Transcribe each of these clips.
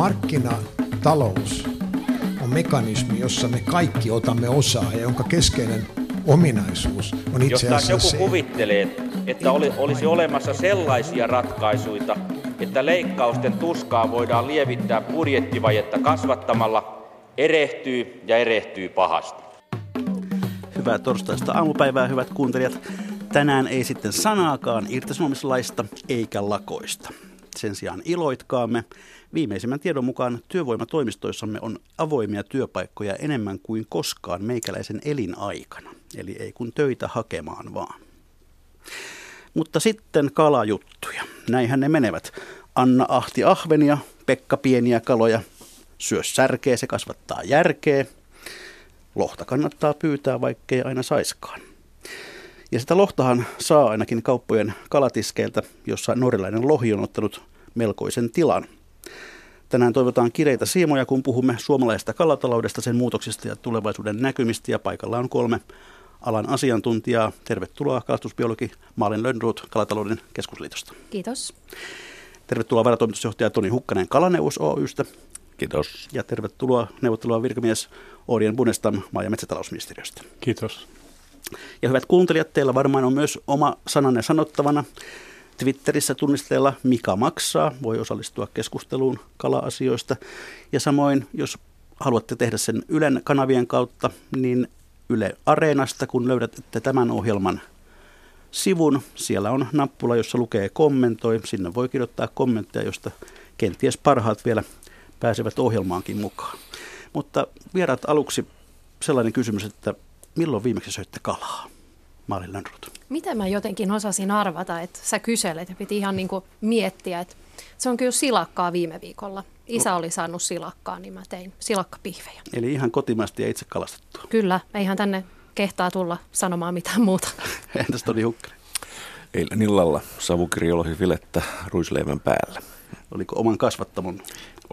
Markkinatalous on mekanismi, jossa me kaikki otamme osaa ja jonka keskeinen ominaisuus on itse Jos taas joku se, kuvittelee, että oli, olisi olemassa sellaisia ratkaisuja, että leikkausten tuskaa voidaan lievittää budjettivajetta kasvattamalla, erehtyy ja erehtyy pahasti. Hyvää torstaista aamupäivää, hyvät kuuntelijat. Tänään ei sitten sanaakaan irtisanomislaista eikä lakoista. Sen sijaan iloitkaamme. Viimeisimmän tiedon mukaan työvoimatoimistoissamme on avoimia työpaikkoja enemmän kuin koskaan meikäläisen elinaikana. Eli ei kun töitä hakemaan vaan. Mutta sitten kalajuttuja. Näinhän ne menevät. Anna ahti ahvenia, Pekka pieniä kaloja. Syö särkeä, se kasvattaa järkeä. Lohta kannattaa pyytää, vaikkei aina saiskaan. Ja sitä lohtahan saa ainakin kauppojen kalatiskeiltä, jossa norjalainen lohi on ottanut melkoisen tilan. Tänään toivotaan kireitä siimoja, kun puhumme suomalaisesta kalataloudesta, sen muutoksista ja tulevaisuuden näkymistä. Ja paikalla on kolme alan asiantuntijaa. Tervetuloa kalastusbiologi Maalin Lönnroth Kalatalouden keskusliitosta. Kiitos. Tervetuloa varatoimitusjohtaja Toni Hukkanen Kalaneuvos Oystä. Kiitos. Ja tervetuloa neuvottelua virkamies Orien Bunestam maa- ja metsätalousministeriöstä. Kiitos. Ja hyvät kuuntelijat, teillä varmaan on myös oma sananne sanottavana. Twitterissä tunnisteella Mika maksaa, voi osallistua keskusteluun kala-asioista. Ja samoin, jos haluatte tehdä sen Ylen kanavien kautta, niin Yle Areenasta, kun löydätte tämän ohjelman sivun, siellä on nappula, jossa lukee kommentoi. Sinne voi kirjoittaa kommentteja, josta kenties parhaat vielä pääsevät ohjelmaankin mukaan. Mutta vieraat aluksi sellainen kysymys, että milloin viimeksi söitte kalaa? Maalin Lönnroth. Miten mä jotenkin osasin arvata, että sä kyselet ja piti ihan niin kuin miettiä, että se on kyllä silakkaa viime viikolla. Isä oli saanut silakkaa, niin mä tein silakkapihvejä. Eli ihan kotimaisesti ja itse kalastettua. Kyllä, eihän tänne kehtaa tulla sanomaan mitään muuta. Entäs Toni Hukkanen? Eilen illalla savukirjolohi filettä ruisleivän päällä. Oliko oman kasvattamon?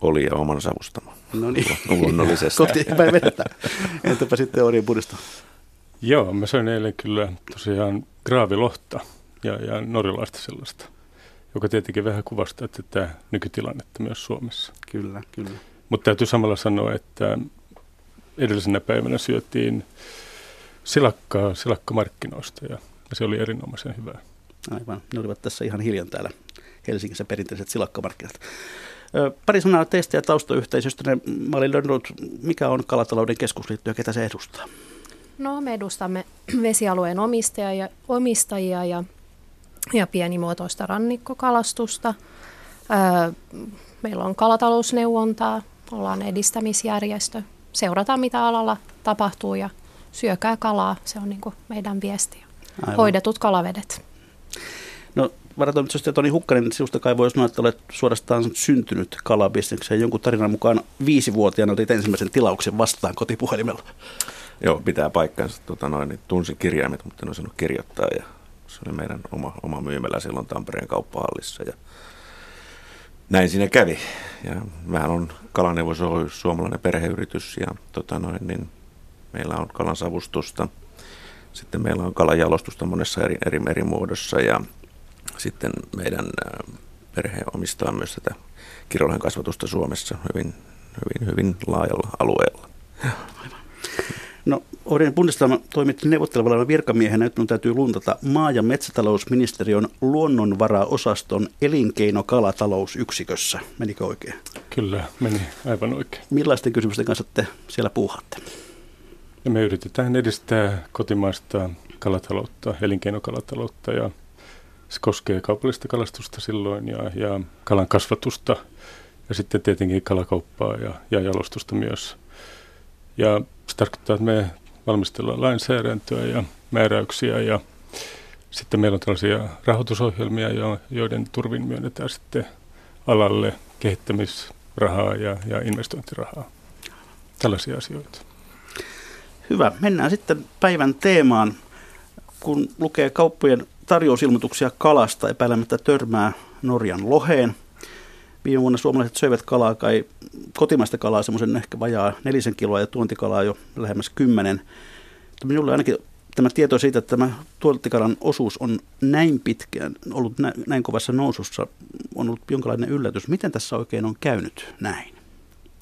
Oli ja oman savustama. No niin. Luonnollisesti. Kotiinpäin vedetään. Entäpä sitten Orien pudista? Joo, mä söin eilen kyllä tosiaan graavilohta ja, ja norjalaista sellaista, joka tietenkin vähän kuvastaa että tämä nykytilannetta myös Suomessa. Kyllä, kyllä. Mutta täytyy samalla sanoa, että edellisenä päivänä syötiin silakkaa silakkamarkkinoista ja, ja se oli erinomaisen hyvää. Aivan. Ne olivat tässä ihan hiljan täällä Helsingissä perinteiset silakkamarkkinat. Pari sanaa teistä ja taustayhteisöstä. Mä olin Lönnroth, mikä on kalatalouden keskusliitto ja ketä se edustaa? No, me edustamme vesialueen omistajia, omistajia ja, ja pienimuotoista rannikkokalastusta. Öö, meillä on kalatalousneuvontaa, ollaan edistämisjärjestö. Seurataan, mitä alalla tapahtuu ja syökää kalaa. Se on niin kuin meidän viesti. Aivan. Hoidetut kalavedet. No varatoimitusjohtaja Toni Hukkanen, sinusta kai voi sanoa, että olet suorastaan syntynyt kalabisnekseen. Jonkun tarinan mukaan viisivuotiaana otit ensimmäisen tilauksen vastaan kotipuhelimella. Joo, pitää paikkansa. Tota noin, niin tunsin kirjaimet, mutta en osannut kirjoittaa. Ja se oli meidän oma, oma myymälä silloin Tampereen kauppahallissa. Ja näin siinä kävi. Ja vähän on Kalaneuvos Oy, suomalainen perheyritys ja tota noin, niin meillä on kalansavustusta. Sitten meillä on kalanjalostusta monessa eri, eri, eri muodossa ja sitten meidän perhe omistaa myös tätä kirjolohen kasvatusta Suomessa hyvin, hyvin, hyvin laajalla alueella. No, Orien Bundestag toimitti neuvottelevalla virkamiehenä, nyt minun täytyy luntata maa- ja metsätalousministeriön luonnonvaraosaston elinkeinokalatalousyksikössä. Menikö oikein? Kyllä, meni aivan oikein. Millaisten kysymysten kanssa te siellä puuhaatte? Ja me yritetään edistää kotimaista kalataloutta, elinkeinokalataloutta ja se koskee kaupallista kalastusta silloin ja, ja kalan kasvatusta ja sitten tietenkin kalakauppaa ja, ja jalostusta myös. Ja se tarkoittaa, että me valmistellaan lainsäädäntöä ja määräyksiä ja sitten meillä on tällaisia rahoitusohjelmia, jo- joiden turvin myönnetään sitten alalle kehittämisrahaa ja, ja investointirahaa. Tällaisia asioita. Hyvä. Mennään sitten päivän teemaan. Kun lukee kauppojen tarjousilmoituksia kalasta, epäilemättä törmää Norjan loheen. Viime vuonna suomalaiset söivät kalaa kai kotimaista kalaa semmoisen ehkä vajaa nelisen kiloa ja tuontikalaa jo lähemmäs kymmenen. Minulle ainakin tämä tieto siitä, että tämä tuontikalan osuus on näin pitkään ollut nä- näin kovassa nousussa, on ollut jonkinlainen yllätys. Miten tässä oikein on käynyt näin?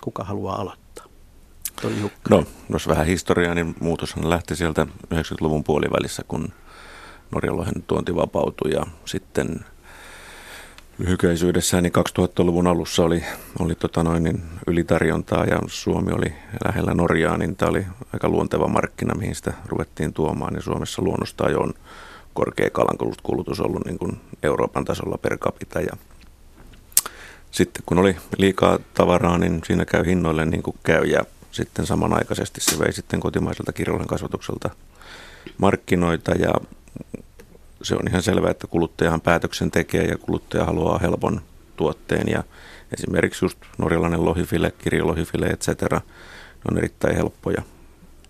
Kuka haluaa aloittaa? No, jos vähän historiaa, niin muutoshan lähti sieltä 90-luvun puolivälissä, kun Norjalohen tuonti vapautui ja sitten lyhykäisyydessään niin 2000-luvun alussa oli, oli tota noin, niin ylitarjontaa ja Suomi oli lähellä Norjaa, niin tämä oli aika luonteva markkina, mihin sitä ruvettiin tuomaan. Ja Suomessa luonnostaan jo on korkea kalankulutus ollut niin kuin Euroopan tasolla per capita. Ja sitten kun oli liikaa tavaraa, niin siinä käy hinnoille niin kuin käy ja sitten samanaikaisesti se vei sitten kotimaiselta kirjallisuuden kasvatukselta markkinoita ja se on ihan selvää, että kuluttajahan päätöksen tekee ja kuluttaja haluaa helpon tuotteen ja esimerkiksi just norjalainen lohifile, kirjolohifile, etc. Ne on erittäin helppoja.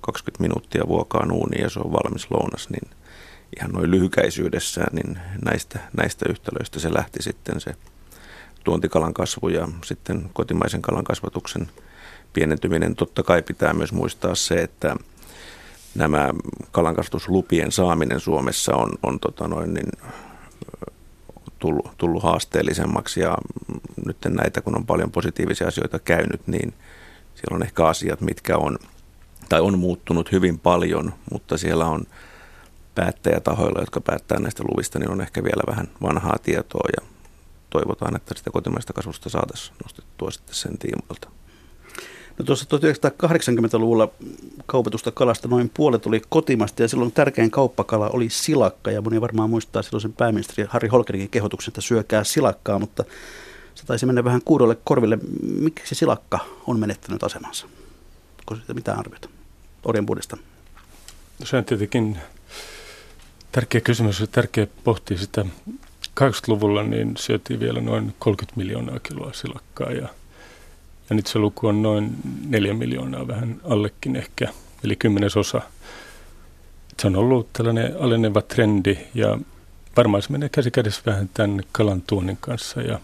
20 minuuttia vuokaan uuniin ja se on valmis lounas, niin ihan noin lyhykäisyydessään, niin näistä, näistä yhtälöistä se lähti sitten se tuontikalan kasvu ja sitten kotimaisen kalan kasvatuksen pienentyminen. Totta kai pitää myös muistaa se, että nämä kalankastuslupien saaminen Suomessa on, on tota noin, niin, tullut, tullut haasteellisemmaksi ja nyt näitä, kun on paljon positiivisia asioita käynyt, niin siellä on ehkä asiat, mitkä on, tai on muuttunut hyvin paljon, mutta siellä on päättäjätahoilla, jotka päättää näistä luvista, niin on ehkä vielä vähän vanhaa tietoa ja toivotaan, että sitä kotimaista kasvusta saataisiin nostettua sitten sen tiimoilta. No tuossa 1980-luvulla kaupatusta kalasta noin puolet oli kotimasta ja silloin tärkein kauppakala oli silakka ja moni varmaan muistaa silloin pääministeri Harri Holkerinkin kehotuksen, että syökää silakkaa, mutta se taisi mennä vähän kuudolle korville. Miksi silakka on menettänyt asemansa? Onko siitä mitään arviota? Orjan puolesta. No se on tietenkin tärkeä kysymys ja tärkeä pohtia sitä. 80-luvulla niin syötiin vielä noin 30 miljoonaa kiloa silakkaa ja ja nyt se luku on noin neljä miljoonaa, vähän allekin ehkä, eli kymmenesosa. Se on ollut tällainen aleneva trendi ja varmaan se menee käsi kädessä vähän tämän kalan tuonnin kanssa ja,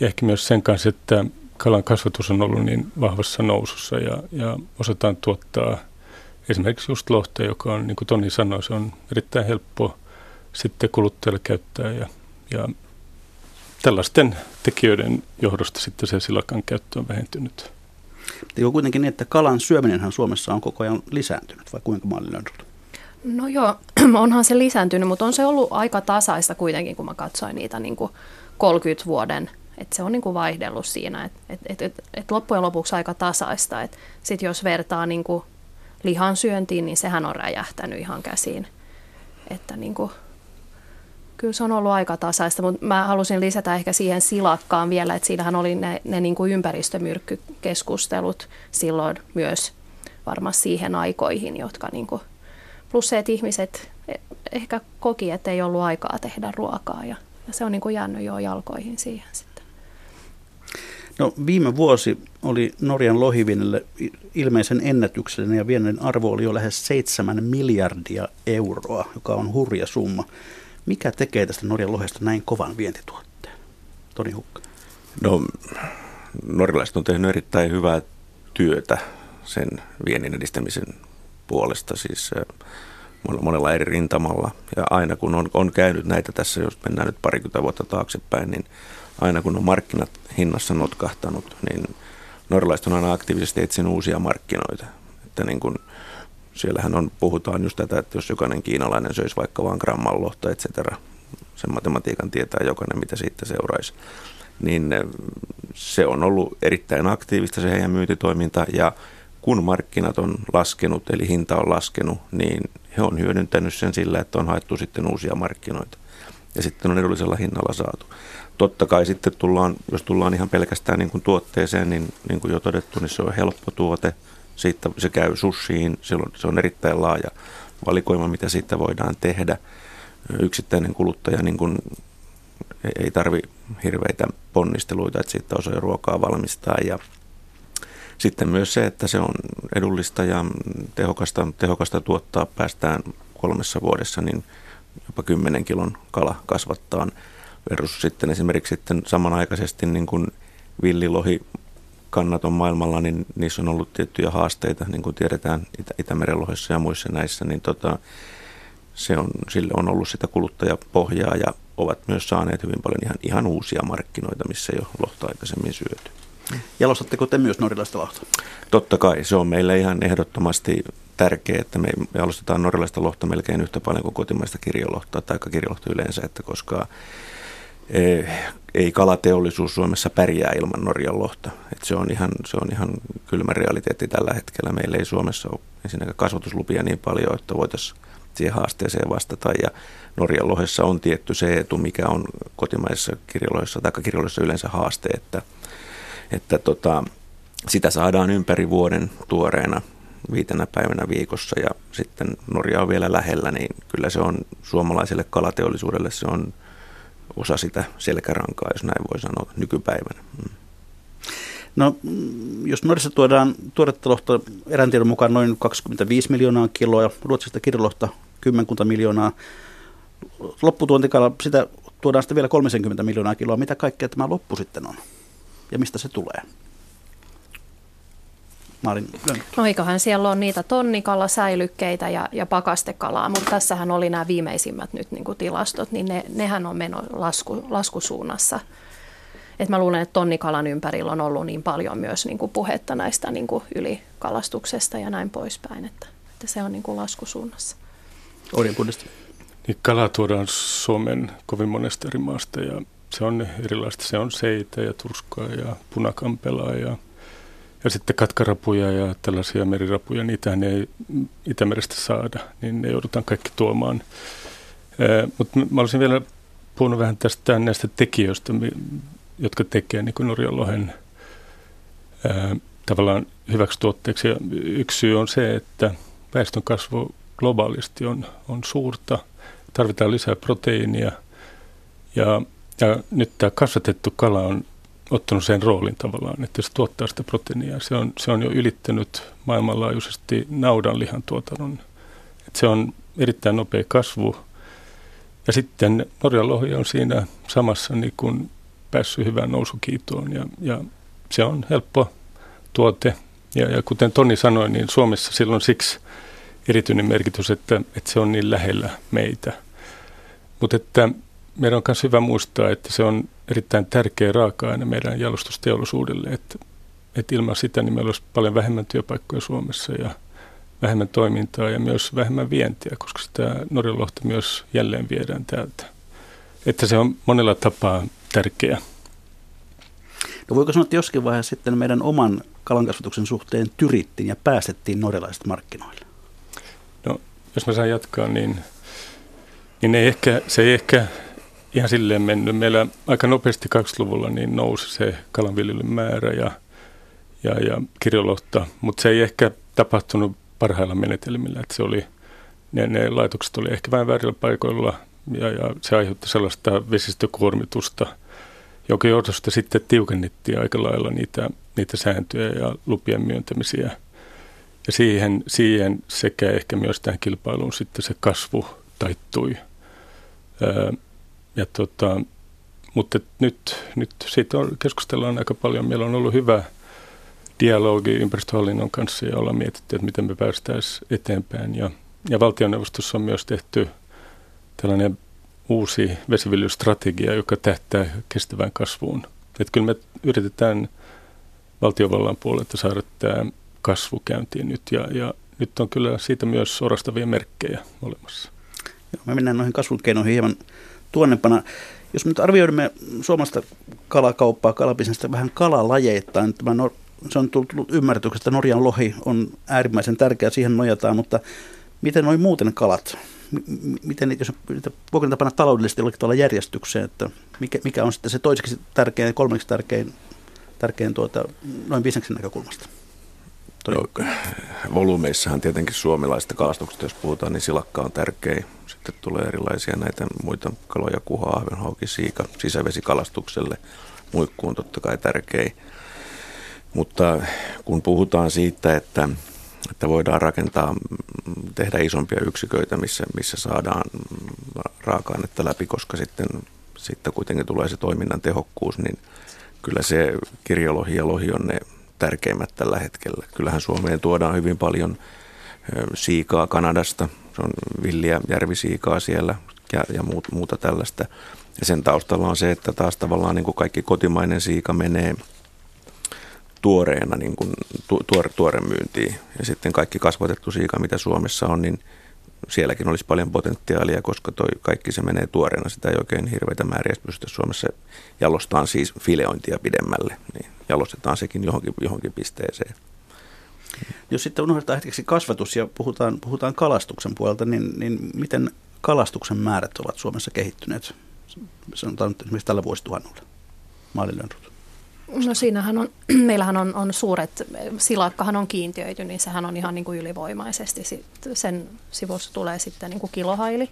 ja ehkä myös sen kanssa, että kalan kasvatus on ollut niin vahvassa nousussa ja, ja osataan tuottaa esimerkiksi just lohta, joka on, niin kuin Toni sanoi, se on erittäin helppo sitten kuluttajalle käyttää ja, ja tällaisten tekijöiden johdosta sitten se silakan käyttö on vähentynyt. Eikö kuitenkin niin, että kalan syöminenhän Suomessa on koko ajan lisääntynyt, vai kuinka mallinen on No joo, onhan se lisääntynyt, mutta on se ollut aika tasaista kuitenkin, kun mä katsoin niitä niin kuin 30 vuoden, että se on niin kuin vaihdellut siinä, että et, et, et, et loppujen lopuksi aika tasaista. Sitten jos vertaa niin kuin lihan syöntiin, niin sehän on räjähtänyt ihan käsiin. Että niin kuin Kyllä se on ollut aika tasaista, mutta mä halusin lisätä ehkä siihen silakkaan vielä, että siinähän oli ne, ne niin kuin ympäristömyrkkykeskustelut silloin myös varmasti siihen aikoihin, jotka niin kuin, plus se, että ihmiset ehkä koki, että ei ollut aikaa tehdä ruokaa ja, ja se on niin kuin jäänyt jo jalkoihin siihen sitten. No, viime vuosi oli Norjan lohivinnille ilmeisen ennätyksellinen ja viennin arvo oli jo lähes 7 miljardia euroa, joka on hurja summa. Mikä tekee tästä Norjan lohesta näin kovan vientituotteen? Toni Hukka. No, norjalaiset on tehnyt erittäin hyvää työtä sen viennin edistämisen puolesta, siis monella eri rintamalla. Ja aina kun on, on käynyt näitä tässä, jos mennään nyt parikymmentä vuotta taaksepäin, niin aina kun on markkinat hinnassa notkahtanut, niin norjalaiset on aina aktiivisesti etsinyt uusia markkinoita. Että niin kuin siellähän on, puhutaan just tätä, että jos jokainen kiinalainen söisi vaikka vain gramman lohta, et cetera, sen matematiikan tietää jokainen, mitä siitä seuraisi, niin eh, se on ollut erittäin aktiivista se heidän myyntitoiminta ja kun markkinat on laskenut, eli hinta on laskenut, niin he on hyödyntänyt sen sillä, että on haettu sitten uusia markkinoita. Ja sitten on edullisella hinnalla saatu. Totta kai sitten tullaan, jos tullaan ihan pelkästään niin kuin tuotteeseen, niin, niin kuin jo todettu, niin se on helppo tuote – siitä se käy sushiin, silloin se on erittäin laaja valikoima, mitä siitä voidaan tehdä. Yksittäinen kuluttaja niin kuin ei tarvi hirveitä ponnisteluita, että siitä osaa ruokaa valmistaa. Ja sitten myös se, että se on edullista ja tehokasta, tehokasta tuottaa, päästään kolmessa vuodessa niin jopa 10 kilon kala kasvattaa versus sitten esimerkiksi sitten samanaikaisesti niin kuin villilohi kannat on maailmalla, niin niissä on ollut tiettyjä haasteita, niin kuin tiedetään Itä- Itämeren lohessa ja muissa näissä, niin tota, se on, sille on ollut sitä kuluttajapohjaa ja ovat myös saaneet hyvin paljon ihan, ihan uusia markkinoita, missä ei ole lohta aikaisemmin syöty. Jalostatteko te myös norjalaista lohta? Totta kai, se on meille ihan ehdottomasti tärkeää, että me jalostetaan norjalaista lohta melkein yhtä paljon kuin kotimaista kirjolohtaa tai kirjolohta yleensä, että koska ei kalateollisuus Suomessa pärjää ilman Norjan lohta. Et se, on ihan, se on ihan kylmä realiteetti tällä hetkellä. Meillä ei Suomessa ole ensinnäkään kasvatuslupia niin paljon, että voitaisiin siihen haasteeseen vastata. Ja Norjan lohessa on tietty se etu, mikä on kotimaisissa kirjoloissa tai kirjoloissa yleensä haaste, että, että tota, sitä saadaan ympäri vuoden tuoreena viitenä päivänä viikossa ja sitten Norja on vielä lähellä, niin kyllä se on suomalaiselle kalateollisuudelle se on osa sitä selkärankaa, jos näin voi sanoa, nykypäivänä. Mm. No, jos Norjassa tuodaan tuoretta lohta erään tiedon mukaan noin 25 miljoonaa kiloa ja Ruotsista kirjolohta 10 miljoonaa, lopputuontikala, sitä tuodaan sitten vielä 30 miljoonaa kiloa. Mitä kaikkea tämä loppu sitten on? Ja mistä se tulee? Maarin No eiköhän siellä on niitä tonnikalasäilykkeitä ja, ja pakastekalaa, mutta tässähän oli nämä viimeisimmät nyt niin kuin tilastot, niin ne, nehän on meno lasku, laskusuunnassa. Et mä luulen, että tonnikalan ympärillä on ollut niin paljon myös niin kuin puhetta näistä niin kuin ylikalastuksesta ja näin poispäin, että, että se on niin kuin laskusuunnassa. Orjan budjesti. Niin kalaa tuodaan Suomen kovin monesta eri maasta ja se on erilaista. Se on seitä ja turskaa ja punakampelaa ja ja sitten katkarapuja ja tällaisia merirapuja, niitä ei Itämerestä saada, niin ne joudutaan kaikki tuomaan. Mutta mä olisin vielä puhunut vähän tästä näistä tekijöistä, jotka tekee niin kuin Norjan lohen tavallaan hyväksi tuotteeksi. Ja yksi syy on se, että väestön kasvu globaalisti on, on suurta, tarvitaan lisää proteiinia ja, ja nyt tämä kasvatettu kala on ottanut sen roolin tavallaan, että se tuottaa sitä proteiinia. Se on, se on jo ylittänyt maailmanlaajuisesti naudanlihan tuotannon. Että se on erittäin nopea kasvu. Ja sitten Norjan lohi on siinä samassa niin kuin päässyt hyvään nousukiitoon ja, ja se on helppo tuote. Ja, ja kuten Toni sanoi, niin Suomessa silloin siksi erityinen merkitys, että, että se on niin lähellä meitä. Mutta että meidän on myös hyvä muistaa, että se on erittäin tärkeä raaka-aine meidän jalostusteollisuudelle, että, että ilman sitä niin meillä olisi paljon vähemmän työpaikkoja Suomessa ja vähemmän toimintaa ja myös vähemmän vientiä, koska sitä Norjalohta myös jälleen viedään täältä. Että se on monella tapaa tärkeä. No voiko sanoa, että joskin vaiheessa sitten meidän oman kalankasvatuksen suhteen tyrittiin ja päästettiin norjalaiset markkinoille? No, jos mä saan jatkaa, niin, niin ei ehkä, se ei ehkä ihan silleen mennyt. Meillä aika nopeasti 20-luvulla niin nousi se kalanviljelyn määrä ja, ja, ja kirjolohta, mutta se ei ehkä tapahtunut parhailla menetelmillä. Että se oli, ne, ne laitokset oli ehkä vähän väärillä paikoilla ja, ja se aiheutti sellaista vesistökuormitusta, jonka johdosta sitten tiukennettiin aika lailla niitä, niitä sääntöjä ja lupien myöntämisiä. Ja siihen, siihen sekä ehkä myös tähän kilpailuun sitten se kasvu taittui. Öö, ja tota, mutta nyt, nyt siitä on, keskustellaan aika paljon. Meillä on ollut hyvä dialogi ympäristöhallinnon kanssa ja ollaan mietitty, että miten me päästäisiin eteenpäin. Ja, ja valtioneuvostossa on myös tehty tällainen uusi vesiviljelystrategia, joka tähtää kestävään kasvuun. Että kyllä me yritetään valtiovallan puolelta saada tämä kasvu käyntiin nyt ja, ja nyt on kyllä siitä myös orastavia merkkejä olemassa. Joo, me mennään noihin kasvukeinoihin hieman tuonnepana. Jos me nyt arvioimme suomalaista kalakauppaa, kalabisnestä vähän kalalajeittain, tämä no, se on tullut ymmärretyksi, että Norjan lohi on äärimmäisen tärkeä, siihen nojataan, mutta miten noin muuten kalat? Miten, jos voiko niitä panna taloudellisesti jollakin tavalla järjestykseen, että mikä, mikä on sitten se toiseksi tärkein, kolmeksi tärkein, tärkein tuota, noin bisneksen näkökulmasta? No, volyymeissahan tietenkin suomalaista kalastuksesta, jos puhutaan, niin silakka on tärkeä. Sitten tulee erilaisia näitä muita kaloja, kuha, ahvenhauki, siika, sisävesikalastukselle. Muikku on totta kai tärkeä. Mutta kun puhutaan siitä, että, että voidaan rakentaa, tehdä isompia yksiköitä, missä, missä saadaan raaka-ainetta läpi, koska sitten, sitten kuitenkin tulee se toiminnan tehokkuus, niin kyllä se kirjolohi ja lohi on ne tärkeimmät tällä hetkellä. Kyllähän Suomeen tuodaan hyvin paljon siikaa Kanadasta, se on villiä järvisiikaa siellä ja, ja muuta tällaista. Ja sen taustalla on se, että taas tavallaan niin kuin kaikki kotimainen siika menee tuoreena niin kuin tuore, tuore myyntiin. Ja sitten kaikki kasvatettu siika, mitä Suomessa on, niin sielläkin olisi paljon potentiaalia, koska toi kaikki se menee tuoreena. Sitä ei oikein hirveitä määriä pystytä Suomessa jalostaan siis fileointia pidemmälle. Niin jalostetaan sekin johonkin, johonkin pisteeseen. Jos sitten unohdetaan hetkeksi kasvatus ja puhutaan, puhutaan kalastuksen puolelta, niin, niin miten kalastuksen määrät ovat Suomessa kehittyneet? Sanotaan nyt esimerkiksi tällä vuosituhannella. Maalilönrut. No siinähän on, meillähän on, on suuret, silakkahan on kiintiöity, niin sehän on ihan niin kuin ylivoimaisesti. Sen sivussa tulee sitten niin kuin kilohaili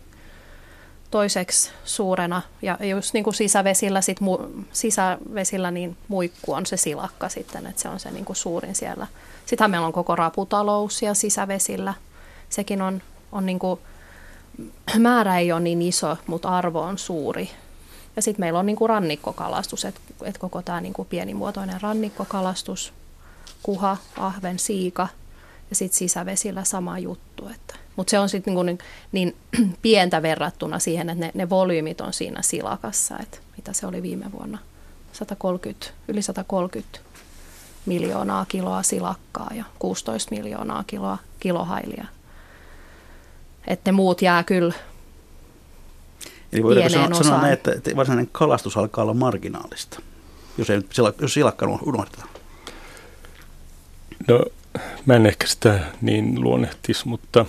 toiseksi suurena. Ja just niin kuin sisävesillä, sit mu, sisävesillä niin muikku on se silakka sitten, että se on se niin kuin suurin siellä. Sittenhän meillä on koko raputalous ja sisävesillä. Sekin on, on niin kuin, määrä ei ole niin iso, mutta arvo on suuri. Ja sitten meillä on niin kuin rannikkokalastus, että et koko tämä niin kuin pienimuotoinen rannikkokalastus, kuha, ahven, siika ja sitten sisävesillä sama juttu. Että. Mutta se on sitten niin, niin, niin pientä verrattuna siihen, että ne, ne volyymit on siinä silakassa, että mitä se oli viime vuonna. 130, yli 130 miljoonaa kiloa silakkaa ja 16 miljoonaa kiloa kilohailia. Että ne muut jää kyllä Eli voidaanko sanoa, sanoa näin, että, että varsinainen kalastus alkaa olla marginaalista, jos, ei, jos silakka unohdetaan? No, mä en ehkä sitä niin luonnehtisi, mutta,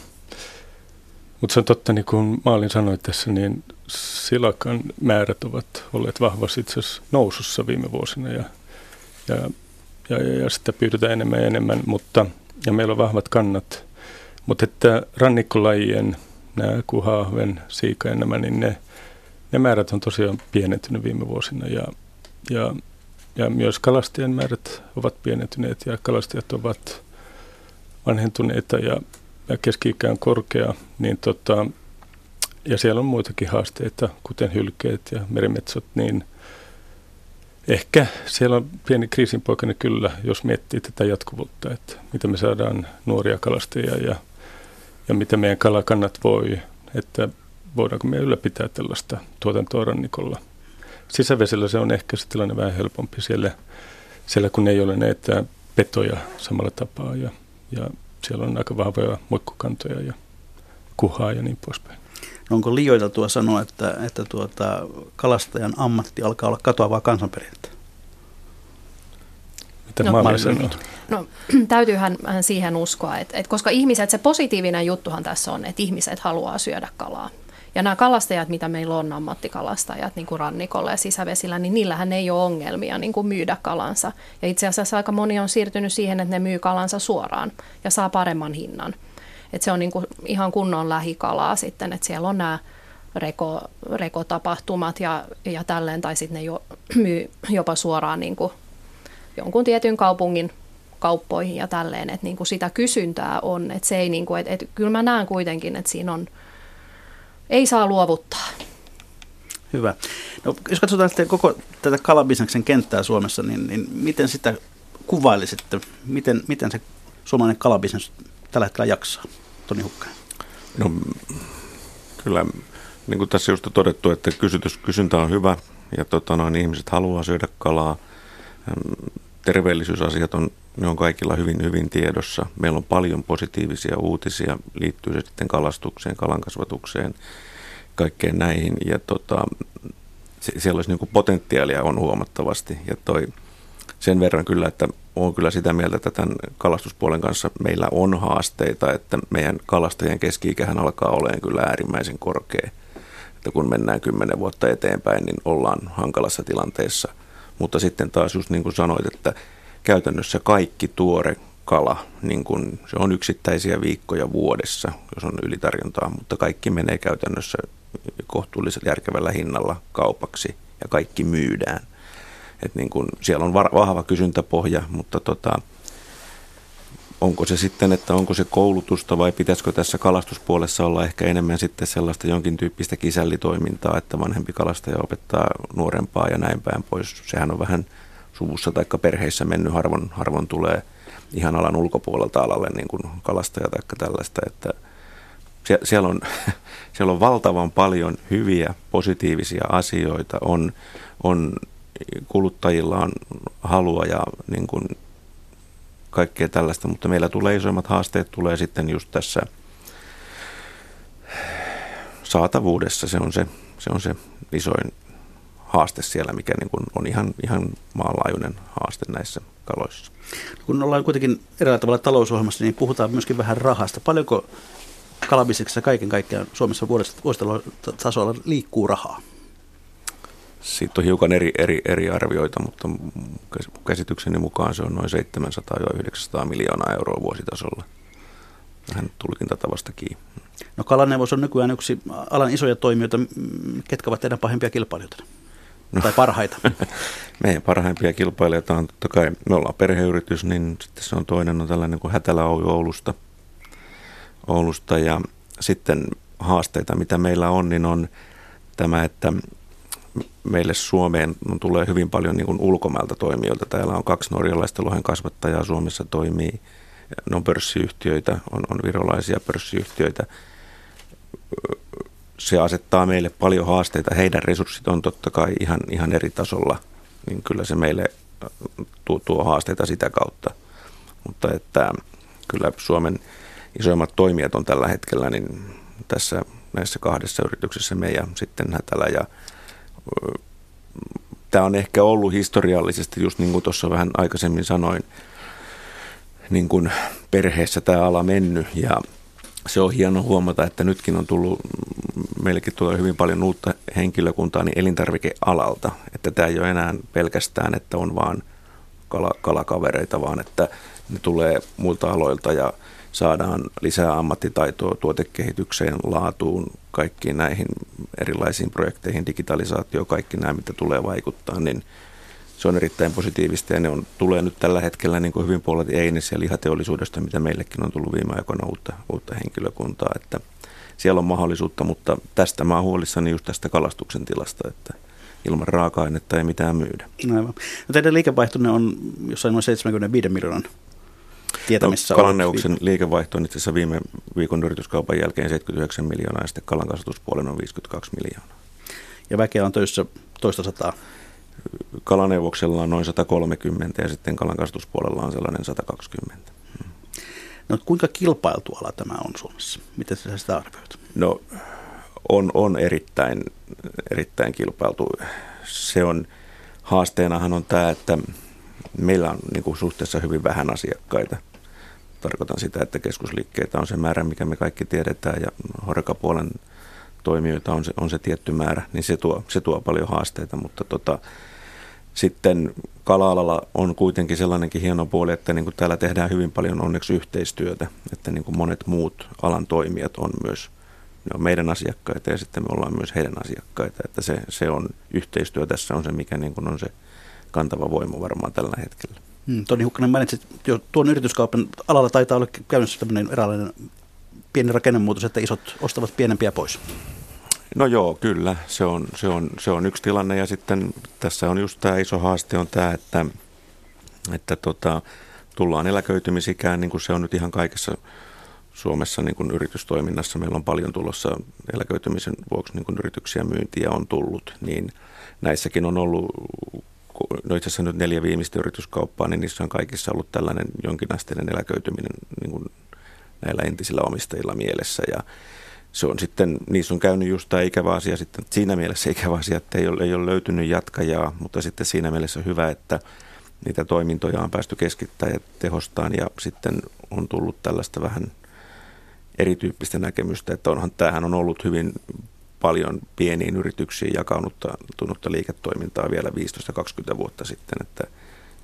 mutta se on totta, niin kuin Maalin sanoi tässä, niin silakan määrät ovat olleet vahvasti itse asiassa nousussa viime vuosina ja, ja, ja, ja, sitä pyydetään enemmän ja enemmän, mutta, ja meillä on vahvat kannat, mutta että rannikkolajien, nämä kuhahven, siika ja nämä, niin ne – ne määrät on tosiaan pienentynyt viime vuosina ja, ja, ja myös kalastajien määrät ovat pienentyneet ja kalastajat ovat vanhentuneita ja, keski on korkea, niin tota, ja siellä on muitakin haasteita, kuten hylkeet ja merimetsot, niin ehkä siellä on pieni kriisinpoikainen kyllä, jos miettii tätä jatkuvuutta, että miten me saadaan nuoria kalastajia ja, ja miten meidän kalakannat voi, että voidaanko me ylläpitää tällaista tuotantoa rannikolla. Sisävesillä se on ehkä se tilanne vähän helpompi siellä, siellä kun ei ole näitä petoja samalla tapaa ja, ja siellä on aika vahvoja muikkukantoja ja kuhaa ja niin poispäin. No onko liioiteltua sanoa, että, että tuota, kalastajan ammatti alkaa olla katoavaa kansanperinnettä? Mitä no, mä sanoo? No täytyyhän siihen uskoa, että, että koska ihmiset, se positiivinen juttuhan tässä on, että ihmiset haluaa syödä kalaa. Ja nämä kalastajat, mitä meillä on, ammattikalastajat niin kuin rannikolla ja sisävesillä, niin niillähän ei ole ongelmia niin kuin myydä kalansa. Ja itse asiassa aika moni on siirtynyt siihen, että ne myy kalansa suoraan ja saa paremman hinnan. Että se on niin kuin ihan kunnon lähikalaa sitten, että siellä on nämä reko, rekotapahtumat ja, ja tälleen, tai sitten ne jo, myy jopa suoraan niin kuin jonkun tietyn kaupungin kauppoihin ja tälleen, että niin kuin sitä kysyntää on, että se ei niin kuin, että, että kyllä mä näen kuitenkin, että siinä on – ei saa luovuttaa. Hyvä. No, jos katsotaan sitten koko tätä kalabisneksen kenttää Suomessa, niin, niin miten sitä kuvailisitte? Miten, miten se suomalainen kalabisnes tällä hetkellä jaksaa? Toni Hukkainen. No, kyllä, niin kuin tässä just on todettu, että kysytys, kysyntä on hyvä ja tota, noin, ihmiset haluaa syödä kalaa. Terveellisyysasiat on, ne on kaikilla hyvin, hyvin tiedossa. Meillä on paljon positiivisia uutisia, liittyy se sitten kalastukseen, kalankasvatukseen, kaikkeen näihin. Ja tota, siellä olisi niin potentiaalia on huomattavasti. Ja toi, sen verran kyllä, että olen kyllä sitä mieltä, että tämän kalastuspuolen kanssa meillä on haasteita, että meidän kalastajien keski-ikähän alkaa olemaan kyllä äärimmäisen korkea. Että kun mennään kymmenen vuotta eteenpäin, niin ollaan hankalassa tilanteessa. Mutta sitten taas just niin kuin sanoit, että käytännössä kaikki tuore kala, niin kun se on yksittäisiä viikkoja vuodessa, jos on ylitarjontaa, mutta kaikki menee käytännössä kohtuullisen järkevällä hinnalla kaupaksi ja kaikki myydään. Et niin kun, siellä on vahva kysyntäpohja, mutta tota, onko se sitten, että onko se koulutusta vai pitäisikö tässä kalastuspuolessa olla ehkä enemmän sitten sellaista jonkin tyyppistä kisällitoimintaa, että vanhempi kalastaja opettaa nuorempaa ja näin päin pois. Sehän on vähän suvussa tai perheissä mennyt, harvoin, harvoin tulee ihan alan ulkopuolelta alalle niin kuin kalastaja tai tällaista, että siellä on, siellä on valtavan paljon hyviä, positiivisia asioita, on, on kuluttajilla on halua ja niin kuin kaikkea tällaista, mutta meillä tulee isoimmat haasteet tulee sitten just tässä saatavuudessa. Se on se, se, on se isoin haaste siellä, mikä niin kuin on ihan, ihan maanlaajuinen haaste näissä kaloissa. Kun ollaan kuitenkin eräällä tavalla talousohjelmassa, niin puhutaan myöskin vähän rahasta. Paljonko kalabiseksessä kaiken kaikkiaan Suomessa vuositasolla liikkuu rahaa? Siitä on hiukan eri, eri, eri arvioita, mutta käsitykseni mukaan se on noin 700-900 miljoonaa euroa vuositasolla. Vähän tulkintatavasta kiinni. No Kalaneuvos on nykyään yksi alan isoja toimijoita. Ketkä ovat teidän pahimpia kilpailijoita? No, tai parhaita? meidän parhaimpia kilpailijoita on totta kai, me ollaan perheyritys, niin sitten se on toinen on tällainen kuin Hätälä Oy Oulusta. Oulusta ja sitten haasteita, mitä meillä on, niin on tämä, että meille Suomeen tulee hyvin paljon niin ulkomailta toimijoilta. Täällä on kaksi norjalaista lohen kasvattajaa Suomessa toimii. Ne on pörssiyhtiöitä, on, on virolaisia pörssiyhtiöitä. Se asettaa meille paljon haasteita. Heidän resurssit on totta kai ihan, ihan eri tasolla, niin kyllä se meille tuo, tuo haasteita sitä kautta. Mutta että kyllä Suomen isoimmat toimijat on tällä hetkellä niin tässä näissä kahdessa yrityksessä me ja sitten Hätälä ja tämä on ehkä ollut historiallisesti, just niin kuin tuossa vähän aikaisemmin sanoin, niin kuin perheessä tämä ala mennyt ja se on hieno huomata, että nytkin on tullut, meillekin tulee hyvin paljon uutta henkilökuntaa niin elintarvikealalta, että tämä ei ole enää pelkästään, että on vaan kala, kalakavereita, vaan että ne tulee muilta aloilta ja saadaan lisää ammattitaitoa tuotekehitykseen, laatuun, kaikkiin näihin erilaisiin projekteihin, digitalisaatio, kaikki nämä, mitä tulee vaikuttaa, niin se on erittäin positiivista ja ne on, tulee nyt tällä hetkellä niin kuin hyvin puolet eines- ja lihateollisuudesta, mitä meillekin on tullut viime aikoina uutta, uutta henkilökuntaa, että siellä on mahdollisuutta, mutta tästä mä oon huolissani just tästä kalastuksen tilasta, että ilman raaka-ainetta ei mitään myydä. Aivan. No teidän liikevaihtonne on jossain noin 75 miljoonan tietämissä no, Kalaneuvoksen liikevaihto on itse asiassa viime viikon yrityskaupan jälkeen 79 miljoonaa ja sitten kalan kasvatuspuolen on 52 miljoonaa. Ja väkeä on töissä toista sataa? Kalaneuvoksella on noin 130 ja sitten kalan kasvatuspuolella on sellainen 120. Hmm. No kuinka kilpailtu ala tämä on Suomessa? Miten sä sitä arvioit? No on, on erittäin, erittäin kilpailtu. Se on, haasteenahan on tämä, että meillä on niin kuin suhteessa hyvin vähän asiakkaita. Tarkoitan sitä, että keskusliikkeitä on se määrä, mikä me kaikki tiedetään, ja horkapuolen toimijoita on se, on se tietty määrä, niin se tuo, se tuo paljon haasteita, mutta tota, sitten kala-alalla on kuitenkin sellainenkin hieno puoli, että niin kuin täällä tehdään hyvin paljon onneksi yhteistyötä, että niin kuin monet muut alan toimijat on myös ne on meidän asiakkaita ja sitten me ollaan myös heidän asiakkaita, että se, se on yhteistyö tässä on se, mikä niin kuin on se kantava voima varmaan tällä hetkellä. Hmm, Toni Hukkanen mainitsit, jo tuon yrityskaupan alalla taitaa olla käynnissä tämmöinen eräänlainen pieni rakennemuutos, että isot ostavat pienempiä pois. No joo, kyllä. Se on, se, on, se on yksi tilanne ja sitten tässä on just tämä iso haaste on tämä, että, että tota, tullaan eläköitymisikään, niin kuin se on nyt ihan kaikessa Suomessa niin kuin yritystoiminnassa. Meillä on paljon tulossa eläköitymisen vuoksi niin kuin yrityksiä myyntiä on tullut, niin näissäkin on ollut no itse asiassa nyt neljä viimeistä yrityskauppaa, niin niissä on kaikissa ollut tällainen jonkinasteinen eläköityminen niin kuin näillä entisillä omistajilla mielessä. Ja se on sitten, niissä on käynyt just tämä ikävä asia sitten, siinä mielessä ikävä asia, että ei ole, ei ole löytynyt jatkajaa, mutta sitten siinä mielessä hyvä, että niitä toimintoja on päästy keskittämään ja tehostaan ja sitten on tullut tällaista vähän erityyppistä näkemystä, että onhan, tämähän on ollut hyvin paljon pieniin yrityksiin jakaunutta tunnutta liiketoimintaa vielä 15-20 vuotta sitten, että